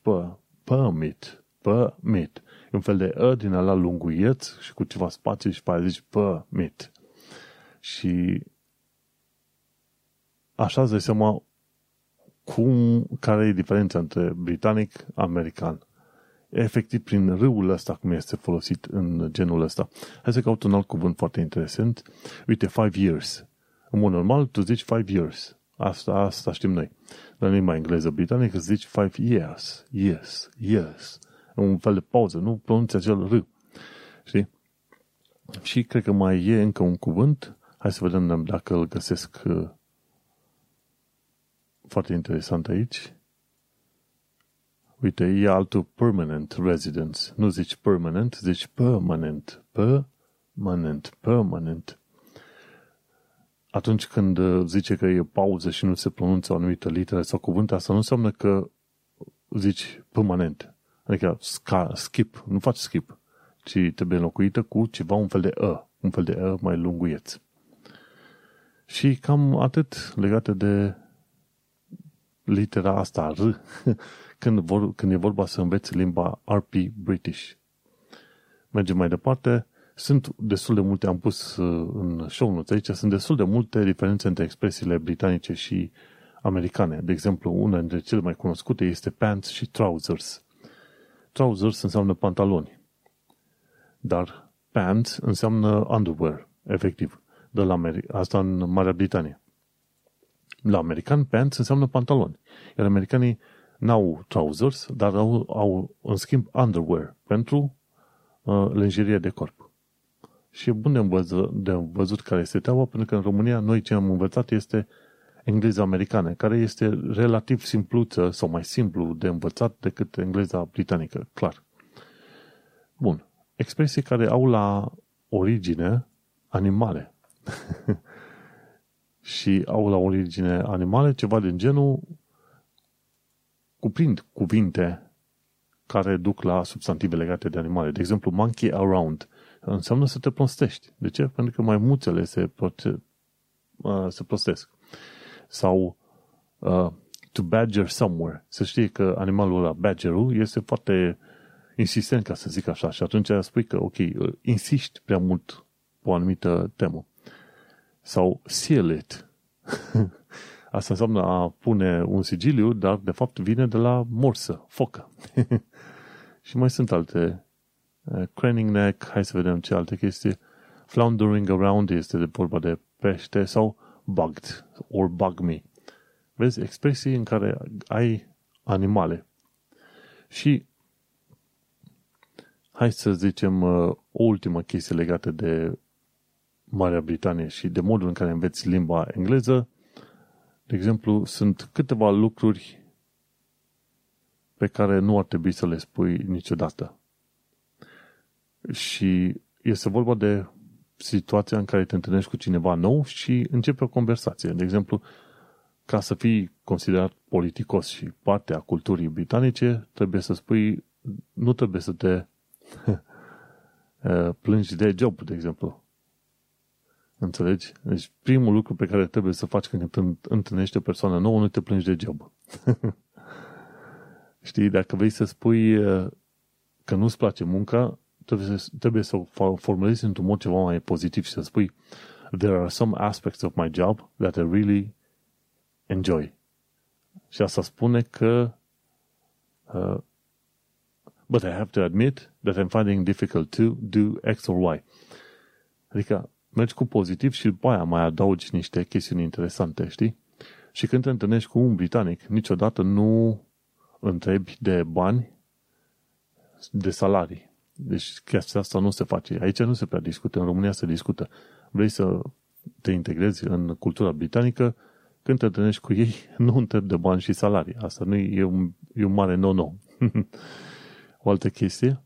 permit. Permit. E un fel de ă din ala lunguieț și cu ceva spațiu și pe aia zici permit. Și așa îți dai seama cum, care e diferența între britanic, american. Efectiv, prin râul ăsta, cum este folosit în genul ăsta. Hai să caut un alt cuvânt foarte interesant. Uite, five years. În mod normal, tu zici five years. Asta, asta știm noi. Dar în limba engleză britanică zici five years. Yes, yes. Un fel de pauză, nu pronunți acel r. Știi? Și cred că mai e încă un cuvânt. Hai să vedem dacă îl găsesc uh, foarte interesant aici. Uite, e altul permanent residence. Nu zici permanent, zici permanent. Permanent, permanent. Atunci când uh, zice că e pauză și nu se pronunță o anumită literă sau cuvânt, asta nu înseamnă că zici permanent. Adică sca, skip, nu faci skip, ci trebuie înlocuită cu ceva, un fel de ă, un fel de ă mai lunguieț. Și cam atât legate de litera asta, R, când, vor, când e vorba să înveți limba RP British. Mergem mai departe. Sunt destul de multe, am pus uh, în show notes aici, sunt destul de multe diferențe între expresiile britanice și americane. De exemplu, una dintre cele mai cunoscute este pants și trousers. Trousers înseamnă pantaloni, dar pants înseamnă underwear, efectiv, de la Ameri- asta în Marea Britanie. La american, pants înseamnă pantaloni, iar americanii n-au trousers, dar au, au în schimb underwear pentru uh, lenjerie de corp. Și e bun de, învăză, de văzut care este treaba, pentru că în România noi ce am învățat este engleza americană, care este relativ simpluță sau mai simplu de învățat decât engleza britanică, clar. Bun. Expresii care au la origine animale. și au la origine animale ceva din genul cuprind cuvinte care duc la substantive legate de animale. De exemplu, monkey around înseamnă să te prostești. De ce? Pentru că mai muțele se, prote- uh, se prostesc. Sau uh, to badger somewhere. Să știi că animalul ăla, badgerul, este foarte insistent, ca să zic așa. Și atunci spui că, ok, insisti prea mult pe o anumită temă. Sau seal it. Asta înseamnă a pune un sigiliu, dar de fapt vine de la morsă, focă. și mai sunt alte. Uh, craning neck, hai să vedem ce alte chestii. Floundering around este de vorba de pește sau bugged or bug me. Vezi, expresii în care ai animale. Și hai să zicem uh, o ultimă chestie legată de Marea Britanie și de modul în care înveți limba engleză. De exemplu, sunt câteva lucruri pe care nu ar trebui să le spui niciodată. Și este vorba de situația în care te întâlnești cu cineva nou și începe o conversație. De exemplu, ca să fii considerat politicos și parte a culturii britanice, trebuie să spui, nu trebuie să te plângi de job, de exemplu. Înțelegi? Deci primul lucru pe care trebuie să faci când întâlnești o persoană nouă, nu te plângi de job. Știi, dacă vrei să spui că nu-ți place munca, trebuie să, trebuie să o formulezi într-un mod ceva mai pozitiv și să spui There are some aspects of my job that I really enjoy. Și asta spune că uh, but I have to admit that I'm finding difficult to do X or Y. Adică mergi cu pozitiv și după aia mai adaugi niște chestiuni interesante, știi? Și când te întâlnești cu un britanic, niciodată nu întrebi de bani, de salarii. Deci chestia asta nu se face. Aici nu se prea discută, în România se discută. Vrei să te integrezi în cultura britanică, când te întâlnești cu ei, nu întrebi de bani și salarii. Asta nu e un, e un mare no-no. o altă chestie,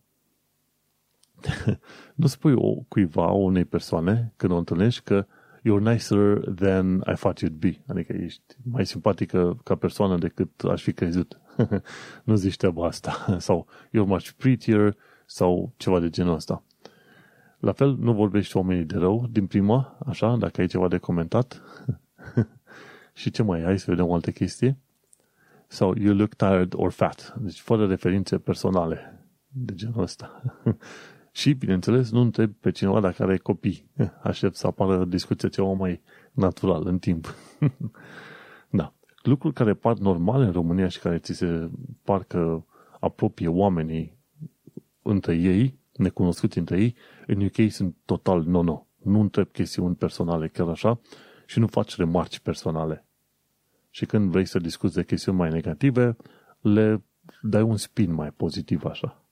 nu spui o, cuiva, unei persoane, când o întâlnești, că you're nicer than I thought you'd be. Adică ești mai simpatică ca persoană decât aș fi crezut. nu zici treaba asta. Sau you're much prettier sau ceva de genul ăsta. La fel, nu vorbești oamenii de rău din prima, așa, dacă ai ceva de comentat. și ce mai ai, să vedem o altă chestie. Sau you look tired or fat. Deci fără referințe personale de genul ăsta. Și, bineînțeles, nu întrebi pe cineva dacă are copii. Aștept să apară discuția ceva mai natural în timp. da. Lucruri care par normale în România și care ți se par că apropie oamenii între ei, necunoscuți între ei, în UK sunt total no-no. Nu întreb chestiuni personale chiar așa și nu faci remarci personale. Și când vrei să discuți de chestiuni mai negative, le dai un spin mai pozitiv așa.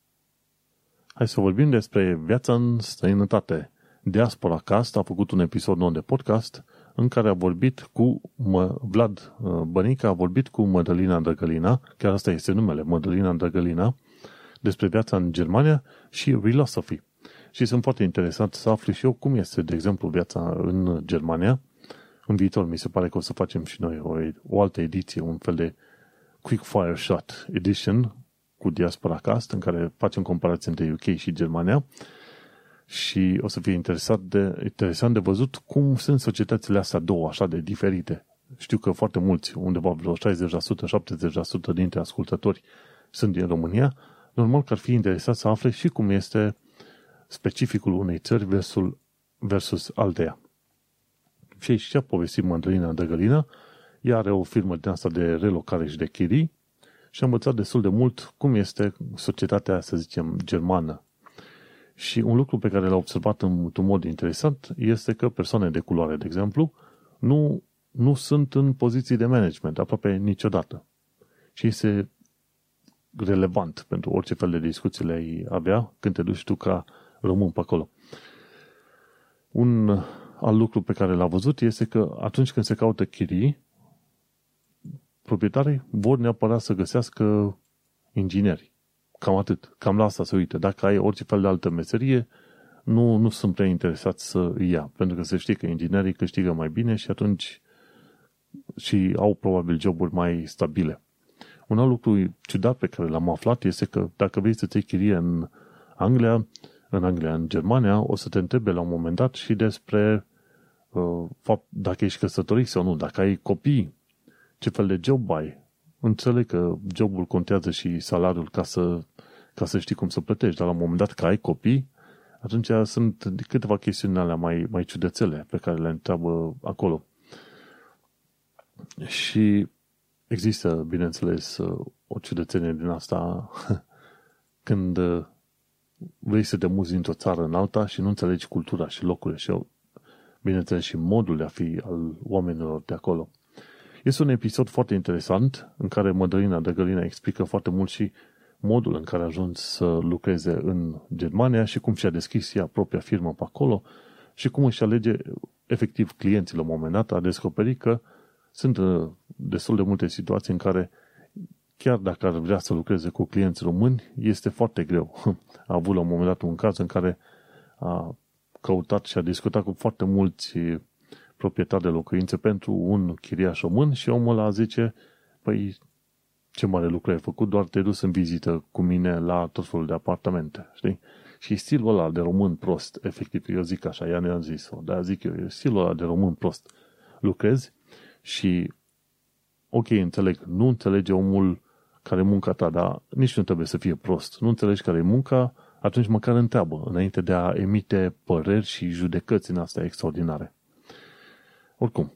Hai să vorbim despre viața în străinătate. Diaspora Cast a făcut un episod nou de podcast în care a vorbit cu mă, Vlad uh, Bănica, a vorbit cu Mădălina Drăgălina, chiar asta este numele, Mădălina Drăgălina, despre viața în Germania și philosophy. Și sunt foarte interesat să aflu și eu cum este, de exemplu, viața în Germania. În viitor mi se pare că o să facem și noi o, o altă ediție, un fel de Quick Fire Shot Edition cu Diaspora Cast, în care facem comparație între UK și Germania și o să fie interesant de, interesant de văzut cum sunt societățile astea două așa de diferite. Știu că foarte mulți, undeva vreo 60%, 70% dintre ascultători sunt din România, normal că ar fi interesat să afle și cum este specificul unei țări versus, versus alteia. Și aici ce a povestit Mandrina Dăgălină, ea are o firmă din asta de relocare și de chirii și a învățat destul de mult cum este societatea, să zicem, germană. Și un lucru pe care l-a observat în un mod interesant este că persoane de culoare, de exemplu, nu, nu sunt în poziții de management aproape niciodată. Și este relevant pentru orice fel de discuții le avea când te duci tu ca român pe acolo. Un alt lucru pe care l-a văzut este că atunci când se caută chirii, proprietarii vor neapărat să găsească ingineri. Cam atât. Cam la asta se uită. Dacă ai orice fel de altă meserie, nu, nu sunt prea interesați să îi ia. Pentru că se știe că inginerii câștigă mai bine și atunci și au probabil joburi mai stabile. Un alt lucru ciudat pe care l-am aflat este că dacă vrei să-ți iei chirie în Anglia, în Anglia, în Germania, o să te întrebe la un moment dat și despre uh, fapt, dacă ești căsătorit sau nu, dacă ai copii, ce fel de job ai. Înțeleg că jobul contează și salariul ca să, ca să știi cum să plătești, dar la un moment dat că ai copii, atunci sunt câteva chestiuni alea mai, mai ciudățele pe care le întreabă acolo. Și există, bineînțeles, o ciudățenie din asta când vrei să te muzi dintr-o țară în alta și nu înțelegi cultura și locurile și, bineînțeles, și modul de a fi al oamenilor de acolo. Este un episod foarte interesant în care Mădălina de Gălina explică foarte mult și modul în care a ajuns să lucreze în Germania și cum și-a deschis ea propria firmă pe acolo și cum își alege efectiv clienții la un moment dat, a descoperit că sunt uh, destul de multe situații în care chiar dacă ar vrea să lucreze cu clienți români, este foarte greu. A avut la un moment dat un caz în care a căutat și a discutat cu foarte mulți proprietari de locuințe pentru un chiriaș român și omul ăla zice, păi ce mare lucru ai făcut, doar te-ai dus în vizită cu mine la tot felul de apartamente, știi? Și stilul ăla de român prost, efectiv, eu zic așa, ea ne-a zis-o, dar zic eu, e stilul ăla de român prost. Lucrezi și, ok, înțeleg, nu înțelege omul care e munca ta, dar nici nu trebuie să fie prost. Nu înțelegi care e munca, atunci măcar întreabă, înainte de a emite păreri și judecăți în astea extraordinare. Oricum,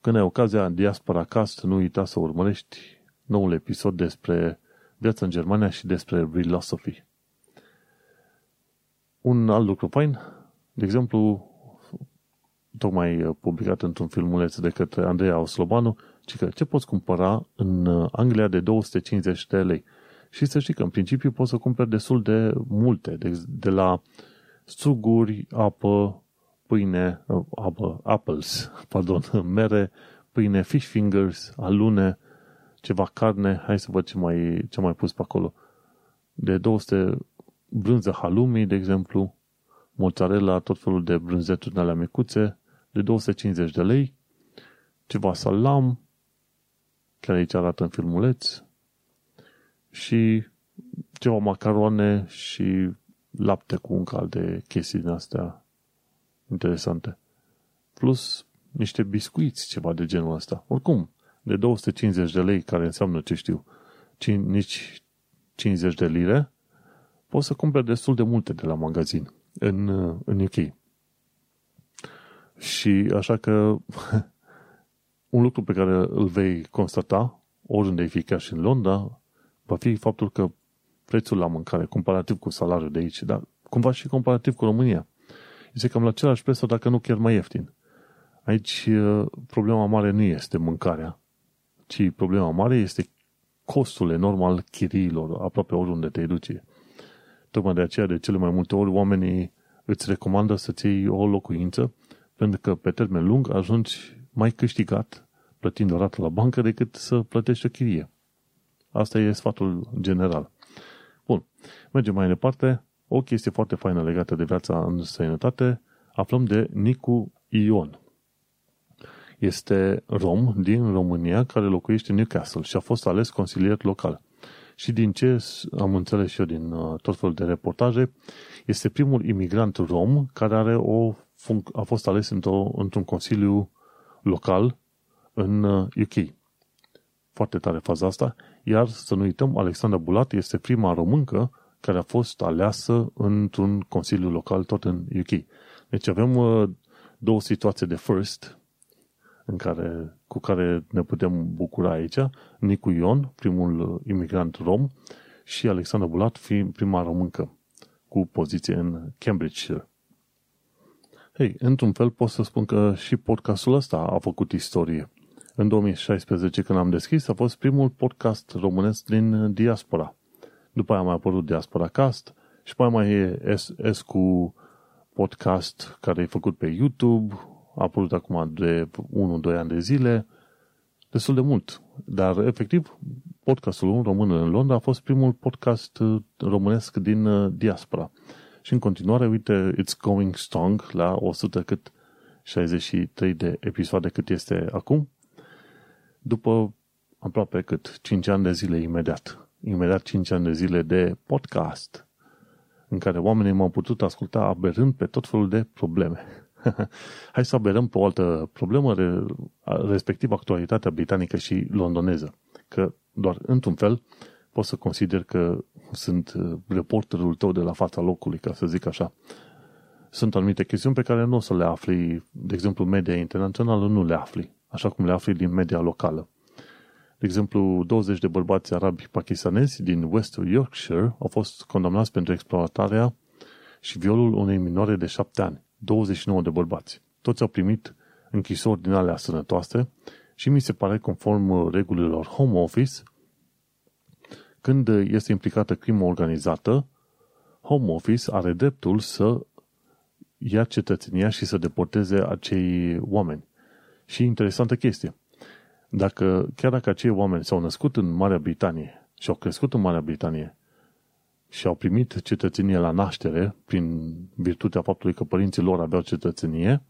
când ai ocazia Diaspora Cast, nu uita să urmărești noul episod despre viața în Germania și despre philosophy. Un alt lucru fain, de exemplu, tocmai publicat într-un filmuleț de către Andreea Oslobanu, ci că ce poți cumpăra în Anglia de 250 de lei. Și să știi că în principiu poți să cumperi destul de multe, de, de la struguri, apă, pâine, uh, apă, apples, pardon, mere, pâine, fish fingers, alune, ceva carne, hai să văd ce mai, ce mai pus pe acolo. De 200 brânză halloumi, de exemplu, mozzarella, tot felul de brânzeturi alea micuțe, de 250 de lei, ceva salam, care aici arată în filmuleț, și ceva macaroane și lapte cu un cal de chestii din astea interesante. Plus niște biscuiți, ceva de genul ăsta. Oricum, de 250 de lei, care înseamnă, ce știu, nici 50 de lire, poți să cumperi destul de multe de la magazin în, în UK. Și așa că un lucru pe care îl vei constata oriunde ai fi chiar și în Londra va fi faptul că prețul la mâncare, comparativ cu salariul de aici, dar cumva și comparativ cu România, este cam la același preț sau dacă nu chiar mai ieftin. Aici problema mare nu este mâncarea, ci problema mare este costul enorm al chiriilor, aproape oriunde te duce. Tocmai de aceea, de cele mai multe ori, oamenii îți recomandă să-ți iei o locuință, pentru că pe termen lung ajungi mai câștigat plătind o rată la bancă decât să plătești o chirie. Asta e sfatul general. Bun. Mergem mai departe. O chestie foarte faină legată de viața în sănătate aflăm de Nicu Ion. este rom din România care locuiește în Newcastle și a fost ales consilier local. Și din ce am înțeles eu din uh, tot felul de reportaje, este primul imigrant rom care are o a fost ales într-o, într-un consiliu local în UK. Uh, Foarte tare faza asta. Iar să nu uităm, Alexandra Bulat este prima româncă care a fost aleasă într-un consiliu local tot în UK. Deci avem uh, două situații de first în care, cu care ne putem bucura aici. Nicu Ion, primul imigrant rom, și Alexandra Bulat, fi prima româncă cu poziție în Cambridgeshire. Hei, într-un fel pot să spun că și podcastul ăsta a făcut istorie. În 2016, când am deschis, a fost primul podcast românesc din diaspora. După aia a mai apărut Diaspora Cast și mai mai e S, cu podcast care e făcut pe YouTube, a apărut acum de 1-2 ani de zile, destul de mult. Dar, efectiv, podcastul român în Londra a fost primul podcast uh, românesc din uh, diaspora. Și în continuare, uite, it's going strong la 100 cât 63 de episoade cât este acum, după aproape cât 5 ani de zile imediat. Imediat 5 ani de zile de podcast în care oamenii m-au putut asculta aberând pe tot felul de probleme. Hai să aberăm pe o altă problemă, respectiv actualitatea britanică și londoneză. Că doar într-un fel pot să consider că sunt uh, reporterul tău de la fața locului, ca să zic așa. Sunt anumite chestiuni pe care nu o să le afli, de exemplu, media internațională nu le afli, așa cum le afli din media locală. De exemplu, 20 de bărbați arabi pakistanezi din West Yorkshire au fost condamnați pentru exploatarea și violul unei minore de 7 ani. 29 de bărbați. Toți au primit închisori din alea sănătoase și mi se pare conform regulilor Home Office, când este implicată crimă organizată, Home Office are dreptul să ia cetățenia și să deporteze acei oameni. Și interesantă chestie. Dacă, chiar dacă acei oameni s-au născut în Marea Britanie și au crescut în Marea Britanie și au primit cetățenie la naștere prin virtutea faptului că părinții lor aveau cetățenie,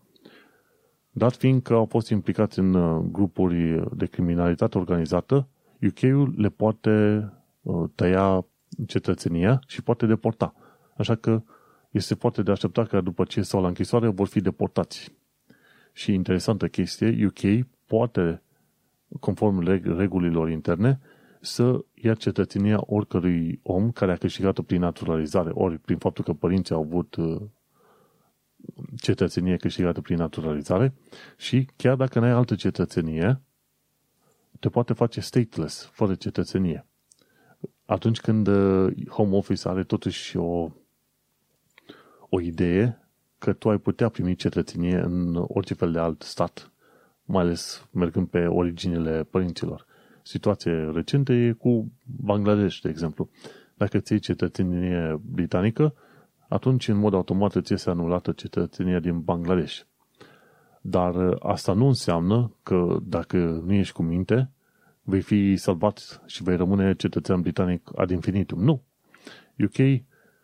dat fiind că au fost implicați în uh, grupuri de criminalitate organizată, UK-ul le poate uh, tăia cetățenia și poate deporta. Așa că este foarte de așteptat că după ce stau la închisoare vor fi deportați. Și interesantă chestie, UK poate, conform regulilor interne, să ia cetățenia oricărui om care a câștigat-o prin naturalizare, ori prin faptul că părinții au avut uh, cetățenie câștigată prin naturalizare și chiar dacă n-ai altă cetățenie, te poate face stateless, fără cetățenie. Atunci când uh, Home Office are totuși o, o idee că tu ai putea primi cetățenie în orice fel de alt stat, mai ales mergând pe originile părinților situație recentă e cu Bangladesh, de exemplu. Dacă ți iei cetățenie britanică, atunci în mod automat îți este anulată cetățenia din Bangladesh. Dar uh, asta nu înseamnă că dacă nu ești cu minte, vei fi salvat și vei rămâne cetățean britanic ad infinitum. Nu. UK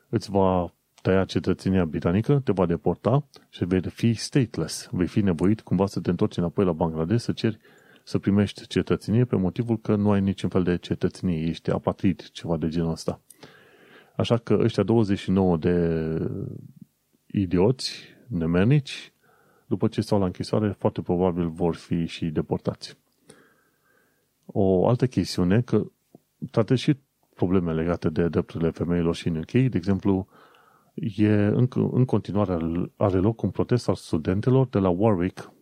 îți va tăia cetățenia britanică, te va deporta și vei fi stateless. Vei fi nevoit cumva să te întorci înapoi la Bangladesh să ceri să primești cetățenie pe motivul că nu ai niciun fel de cetățenie, ești apatrid, ceva de genul ăsta. Așa că ăștia 29 de idioți, nemernici, după ce stau la închisoare, foarte probabil vor fi și deportați. O altă chestiune, că tratez și probleme legate de drepturile femeilor și în UK, de exemplu, e în, în continuare are loc un protest al studentelor de la Warwick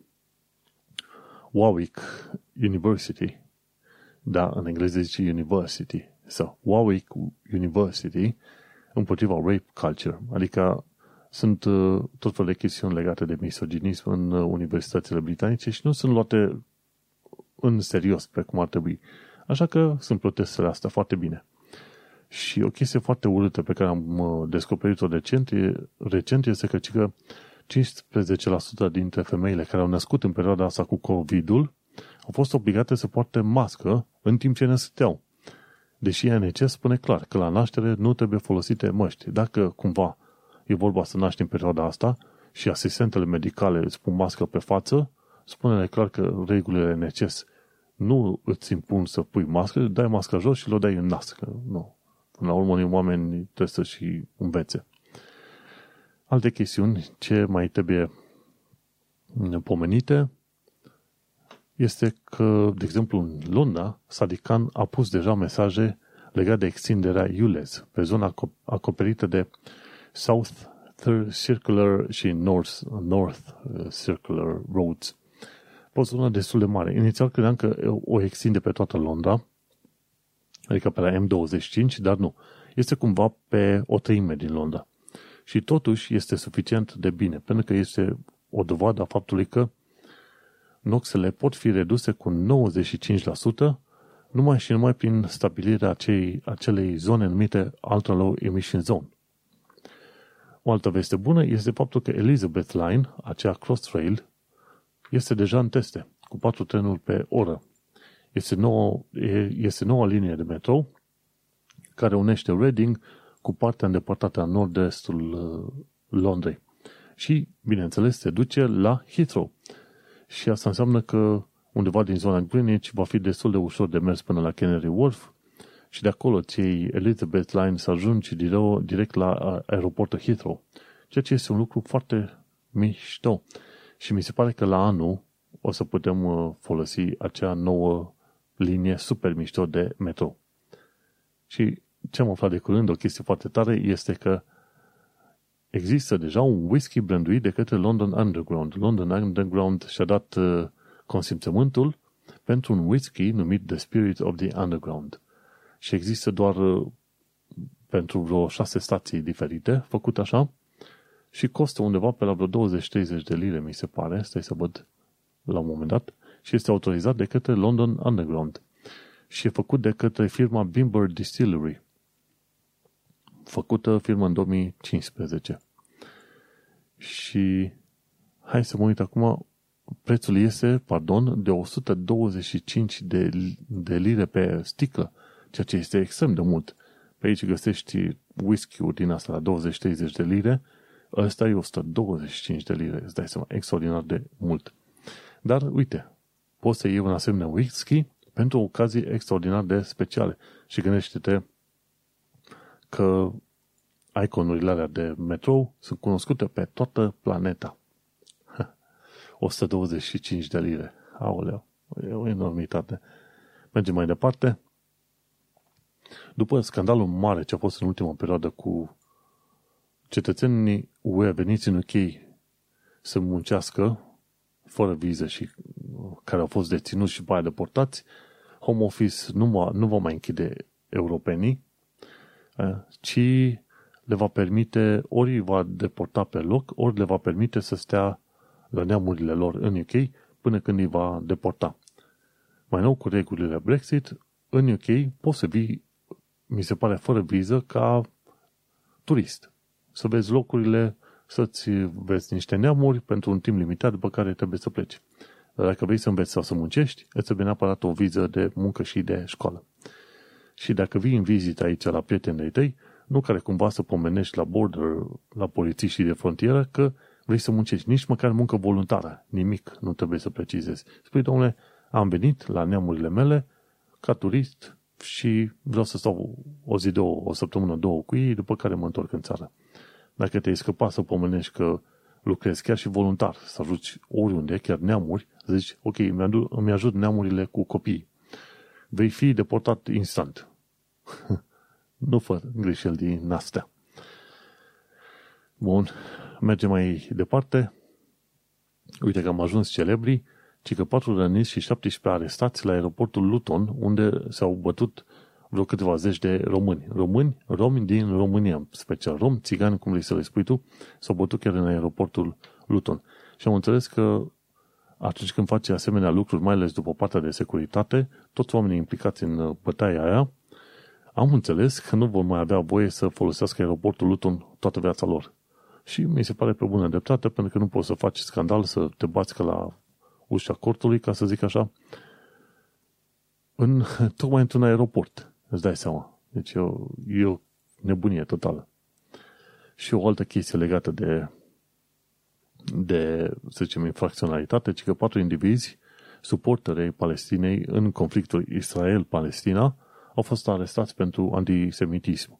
Warwick University. Da, în engleză zice University. So, Warwick University împotriva rape culture. Adică sunt uh, tot felul de chestiuni legate de misoginism în uh, universitățile britanice și nu sunt luate în serios pe cum ar trebui. Așa că sunt protestele astea foarte bine. Și o chestie foarte urâtă pe care am uh, descoperit-o recent, recent este că, că 15% dintre femeile care au născut în perioada asta cu COVID-ul au fost obligate să poarte mască în timp ce născteau. Deși ANC spune clar că la naștere nu trebuie folosite măști. Dacă cumva e vorba să naști în perioada asta și asistentele medicale îți pun mască pe față, spune clar că regulile neces nu îți impun să pui mască, dai masca jos și le dai în nas. Că nu. Până la urmă, unii oameni trebuie să și învețe. Alte chestiuni ce mai trebuie pomenite este că, de exemplu, în Londra, Sadikan a pus deja mesaje legate de extinderea ULEZ pe zona acoperită de South Circular și North, North uh, Circular Roads. O zonă destul de mare. Inițial credeam că o extinde pe toată Londra, adică pe la M25, dar nu. Este cumva pe o treime din Londra. Și totuși este suficient de bine, pentru că este o dovadă a faptului că noxele pot fi reduse cu 95% numai și numai prin stabilirea acei, acelei zone numite Ultra Low Emission Zone. O altă veste bună este faptul că Elizabeth Line, acea cross-trail, este deja în teste, cu patru trenuri pe oră. Este, nouă, este noua linie de metrou care unește Reading cu partea îndepărtată a nord-estul uh, Londrei. Și, bineînțeles, se duce la Heathrow. Și asta înseamnă că undeva din zona Greenwich va fi destul de ușor de mers până la Canary Wharf și de acolo ții Elizabeth Line să ajungi direct la aeroportul Heathrow. Ceea ce este un lucru foarte mișto. Și mi se pare că la anul o să putem uh, folosi acea nouă linie super mișto de metro. Și ce am aflat de curând, o chestie foarte tare, este că există deja un whisky branduit de către London Underground. London Underground și-a dat uh, consimțământul pentru un whisky numit The Spirit of the Underground. Și există doar uh, pentru vreo șase stații diferite, făcut așa, și costă undeva pe la vreo 20-30 de lire, mi se pare, stai să văd la un moment dat, și este autorizat de către London Underground. Și e făcut de către firma Bimber Distillery, făcută firma în 2015. Și hai să mă uit acum, prețul este, pardon, de 125 de, de lire pe sticlă, ceea ce este extrem de mult. Pe aici găsești whisky-uri din asta la 20-30 de lire, ăsta e 125 de lire, îți dai seama, extraordinar de mult. Dar, uite, poți să iei un asemenea whisky pentru ocazii extraordinar de speciale. Și gândește-te că iconurile alea de metrou sunt cunoscute pe toată planeta. 125 de lire. Aoleu, e o enormitate. Mergem mai departe. După scandalul mare ce a fost în ultima perioadă cu cetățenii UE veniți în UK să muncească fără viză și care au fost deținuți și pe aia deportați, Home Office nu, va, nu va mai închide europenii, eh, ci le va permite, ori îi va deporta pe loc, ori le va permite să stea la neamurile lor în UK până când îi va deporta. Mai nou, cu regulile Brexit, în UK poți să vii, mi se pare, fără viză ca turist. Să vezi locurile, să-ți vezi niște neamuri pentru un timp limitat, după care trebuie să pleci. Dar dacă vrei să înveți sau să muncești, îți trebuie neapărat o viză de muncă și de școală. Și dacă vii în vizită aici la prietenii tăi, nu care cumva să pomenești la border, la polițiștii de frontieră, că vrei să muncești. Nici măcar muncă voluntară. Nimic nu trebuie să precizezi. Spui, domnule, am venit la neamurile mele ca turist și vreau să stau o zi, două, o săptămână, două cu ei, după care mă întorc în țară. Dacă te-ai scăpat să pomenești că lucrezi chiar și voluntar, să ajuți oriunde, chiar neamuri, zici, ok, îmi ajut neamurile cu copii. Vei fi deportat instant. nu fă greșeli din astea. Bun, mergem mai departe. Uite că am ajuns celebri, ci că patru răniți și 17 arestați la aeroportul Luton, unde s-au bătut vreo câteva zeci de români. Români, romi din România, special rom, țigani, cum vrei să le spui tu, s-au bătut chiar în aeroportul Luton. Și am înțeles că atunci când face asemenea lucruri, mai ales după partea de securitate, toți oamenii implicați în bătaia aia am înțeles că nu vor mai avea voie să folosească aeroportul Luton toată viața lor. Și mi se pare pe bună dreptate, pentru că nu poți să faci scandal, să te bați ca la ușa cortului, ca să zic așa, în, tocmai într-un aeroport. Îți dai seama. Deci e o, e o nebunie totală. Și o altă chestie legată de de, să zicem, infracționalitate, ci că patru indivizi, suporterei Palestinei în conflictul Israel-Palestina, au fost arestați pentru antisemitism.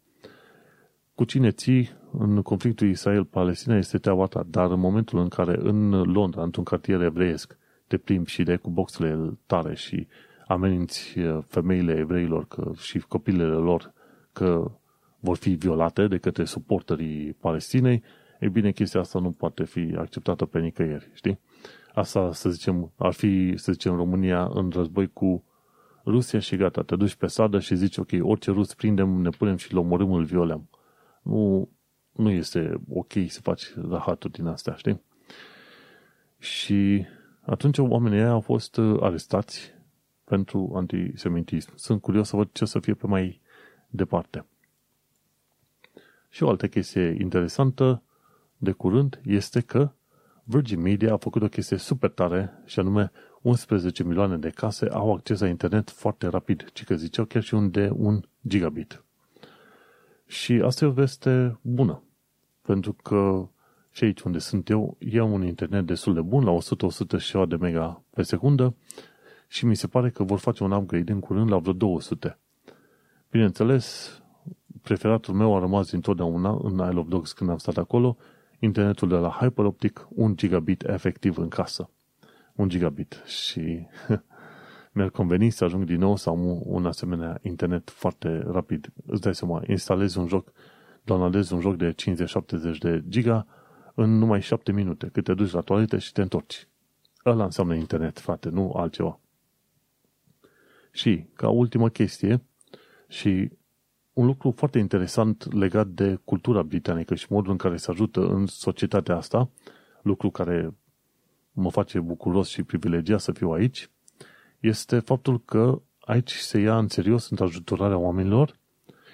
Cu cine ții în conflictul Israel-Palestina este treaba ta, dar în momentul în care în Londra, într-un cartier evreiesc, te plimbi și de cu boxele tare și ameninți uh, femeile evreilor că, și copilele lor că vor fi violate de către suporterii Palestinei, e bine, chestia asta nu poate fi acceptată pe nicăieri, știi? Asta, să zicem, ar fi, să zicem, România în război cu Rusia și gata, te duci pe sadă și zici, ok, orice rus prindem, ne punem și îl omorâm, îl violăm. Nu, nu este ok să faci rahaturi din astea, știi? Și atunci oamenii aia au fost uh, arestați pentru antisemitism. Sunt curios să văd ce o să fie pe mai departe. Și o altă chestie interesantă de curând este că Virgin Media a făcut o chestie super tare și anume 11 milioane de case au acces la internet foarte rapid, ci că ziceau chiar și un de un gigabit. Și asta e o veste bună, pentru că și aici unde sunt eu, iau un internet destul de bun, la 100-100 de mega pe secundă și mi se pare că vor face un upgrade în curând la vreo 200. Bineînțeles, preferatul meu a rămas dintotdeauna în Isle of Dogs când am stat acolo, internetul de la Hyperoptic, 1 gigabit efectiv în casă. 1 gigabit și mi-ar conveni să ajung din nou să am un asemenea internet foarte rapid. Îți dai seama, instalezi un joc, downloadezi un joc de 50-70 de giga în numai 7 minute, cât te duci la toaletă și te întorci. Ăla înseamnă internet, frate, nu altceva. Și, ca ultimă chestie, și un lucru foarte interesant legat de cultura britanică și modul în care se ajută în societatea asta, lucru care mă face bucuros și privilegiat să fiu aici, este faptul că aici se ia în serios în ajutorarea oamenilor,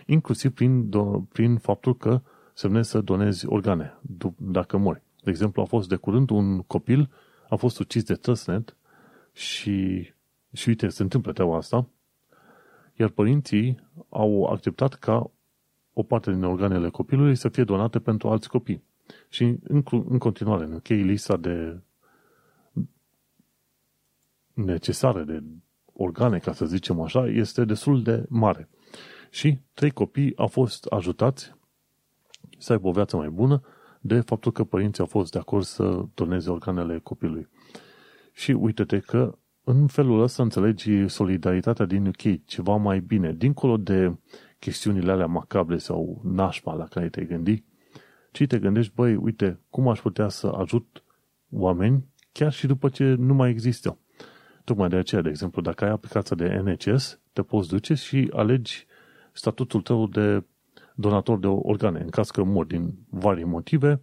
inclusiv prin, do- prin faptul că semnezi să donezi organe dacă mori. De exemplu, a fost de curând un copil, a fost ucis de trăsnet și, și uite, se întâmplă treaba asta, iar părinții au acceptat ca o parte din organele copilului să fie donate pentru alți copii. Și în, în continuare, în okay, lista de necesare de organe, ca să zicem așa, este destul de mare. Și trei copii au fost ajutați să aibă o viață mai bună de faptul că părinții au fost de acord să doneze organele copilului. Și uite-te că în felul ăsta înțelegi solidaritatea din UK ceva mai bine, dincolo de chestiunile alea macabre sau nașpa la care te gândi, ci te gândești, băi, uite, cum aș putea să ajut oameni chiar și după ce nu mai există. Tocmai de aceea, de exemplu, dacă ai aplicația de NHS, te poți duce și alegi statutul tău de donator de organe. În caz că mor din vari motive,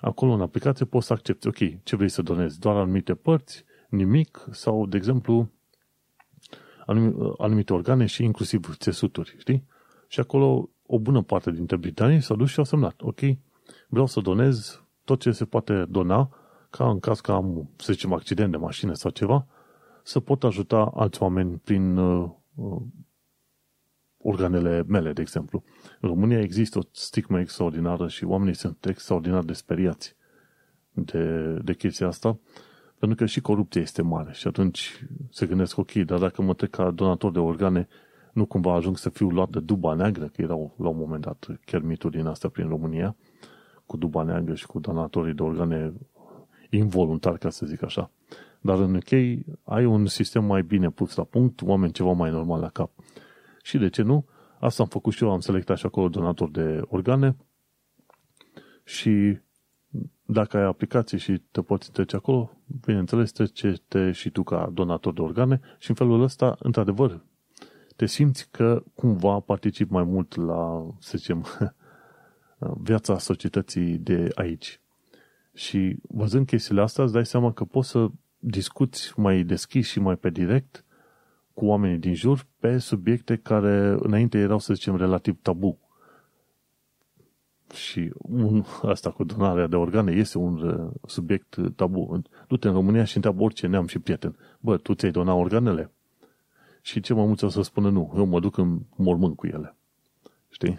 acolo în aplicație poți să accepti, ok, ce vrei să donezi, doar anumite părți, nimic, sau, de exemplu, anumite organe și inclusiv țesuturi, știi? Și acolo o bună parte dintre britanii s-au dus și au semnat, ok, vreau să donez tot ce se poate dona, ca în caz că am, să zicem, accident de mașină sau ceva, să pot ajuta alți oameni prin uh, uh, organele mele, de exemplu. În România există o stigmă extraordinară și oamenii sunt extraordinar de speriați de, de chestia asta, pentru că și corupția este mare și atunci se gândesc, ok, dar dacă mă trec ca donator de organe, nu cumva ajung să fiu luat de duba neagră, că erau la un moment dat chiar mituri din asta prin România, cu duba neagră și cu donatorii de organe involuntar, ca să zic așa. Dar în UK ai un sistem mai bine pus la punct, oameni ceva mai normal la cap. Și de ce nu? Asta am făcut și eu, am selectat și acolo donator de organe și dacă ai aplicație și te poți trece acolo, bineînțeles, trece-te și tu ca donator de organe și în felul ăsta, într-adevăr, te simți că cumva participi mai mult la, să zicem, viața societății de aici. Și văzând chestiile astea, îți dai seama că poți să discuți mai deschis și mai pe direct cu oamenii din jur pe subiecte care înainte erau, să zicem, relativ tabu. Și un, asta cu donarea de organe este un uh, subiect tabu. Du-te în România și întreabă orice neam și prieten. Bă, tu ți-ai donat organele? Și ce mai mulți o să spună nu, eu mă duc în mormânt cu ele. Știi?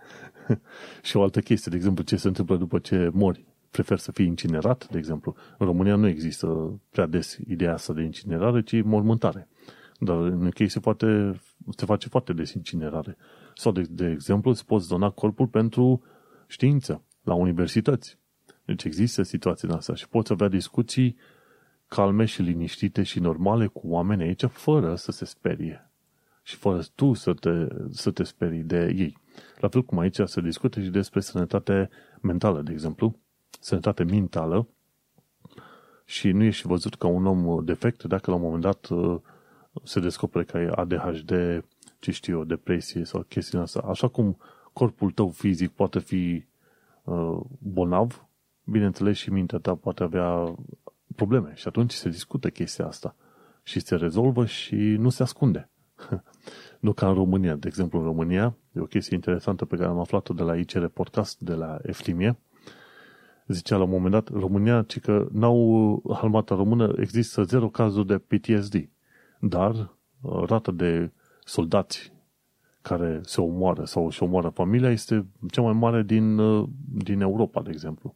și o altă chestie, de exemplu, ce se întâmplă după ce mori prefer să fii incinerat, de exemplu. În România nu există prea des ideea asta de incinerare, ci mormântare. Dar în UK se, poate, se face foarte des incinerare. Sau, de, de exemplu, îți poți dona corpul pentru știință la universități. Deci există situații în astea și poți avea discuții calme și liniștite și normale cu oameni aici fără să se sperie și fără tu să te, să te sperii de ei. La fel cum aici se discută și despre sănătate mentală, de exemplu, sănătate mentală și nu ești văzut ca un om defect dacă la un moment dat uh, se descopere că ai ADHD, ce știu eu, depresie sau chestiunea asta. Așa cum corpul tău fizic poate fi uh, bolnav, bineînțeles și mintea ta poate avea probleme și atunci se discută chestia asta și se rezolvă și nu se ascunde. nu ca în România. De exemplu, în România, e o chestie interesantă pe care am aflat-o de la ICR Podcast, de la Eftimie, zicea la un moment dat, România, ci că n-au armata română, există zero cazuri de PTSD, dar uh, rata de soldați care se omoară sau și omoară familia este cea mai mare din, uh, din Europa, de exemplu.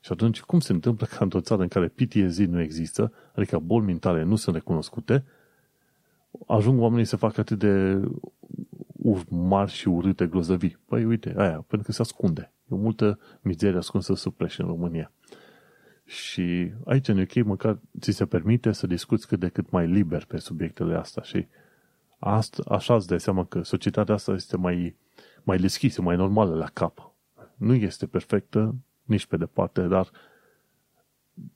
Și atunci, cum se întâmplă că într-o țară în care PTSD nu există, adică boli mentale nu sunt recunoscute, ajung oamenii să facă atât de mari și urâte grozăvii? Păi uite, aia, pentru că se ascunde. E o multă mizerie ascunsă sub preș în România. Și aici în UK măcar ți se permite să discuți cât de cât mai liber pe subiectele astea și asta, așa îți dai seama că societatea asta este mai, mai deschisă, mai normală la cap. Nu este perfectă, nici pe departe, dar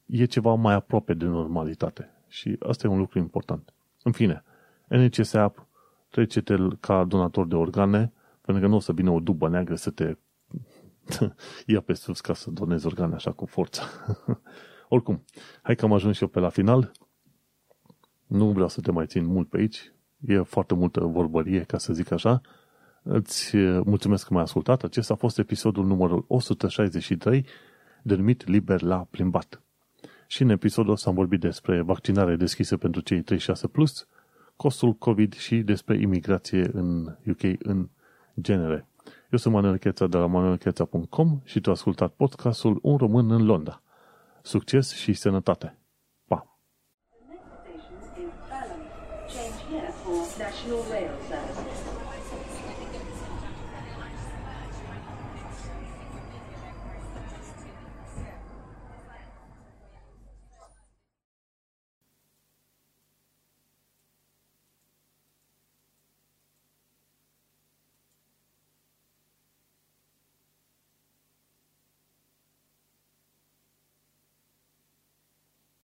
e ceva mai aproape de normalitate. Și asta e un lucru important. În fine, NCS App, trece-te ca donator de organe, pentru că nu o să vină o dubă neagră să te ia pe sus ca să donezi organe așa cu forță. Oricum, hai că am ajuns și eu pe la final. Nu vreau să te mai țin mult pe aici. E foarte multă vorbărie, ca să zic așa. Îți mulțumesc că m-ai ascultat. Acesta a fost episodul numărul 163, denumit Liber la plimbat. Și în episodul ăsta am vorbit despre vaccinare deschisă pentru cei 36+, plus, costul COVID și despre imigrație în UK în genere. Eu sunt Manuel Cheța de la manuelcheța.com și tu ai ascultat podcastul Un român în Londra. Succes și sănătate!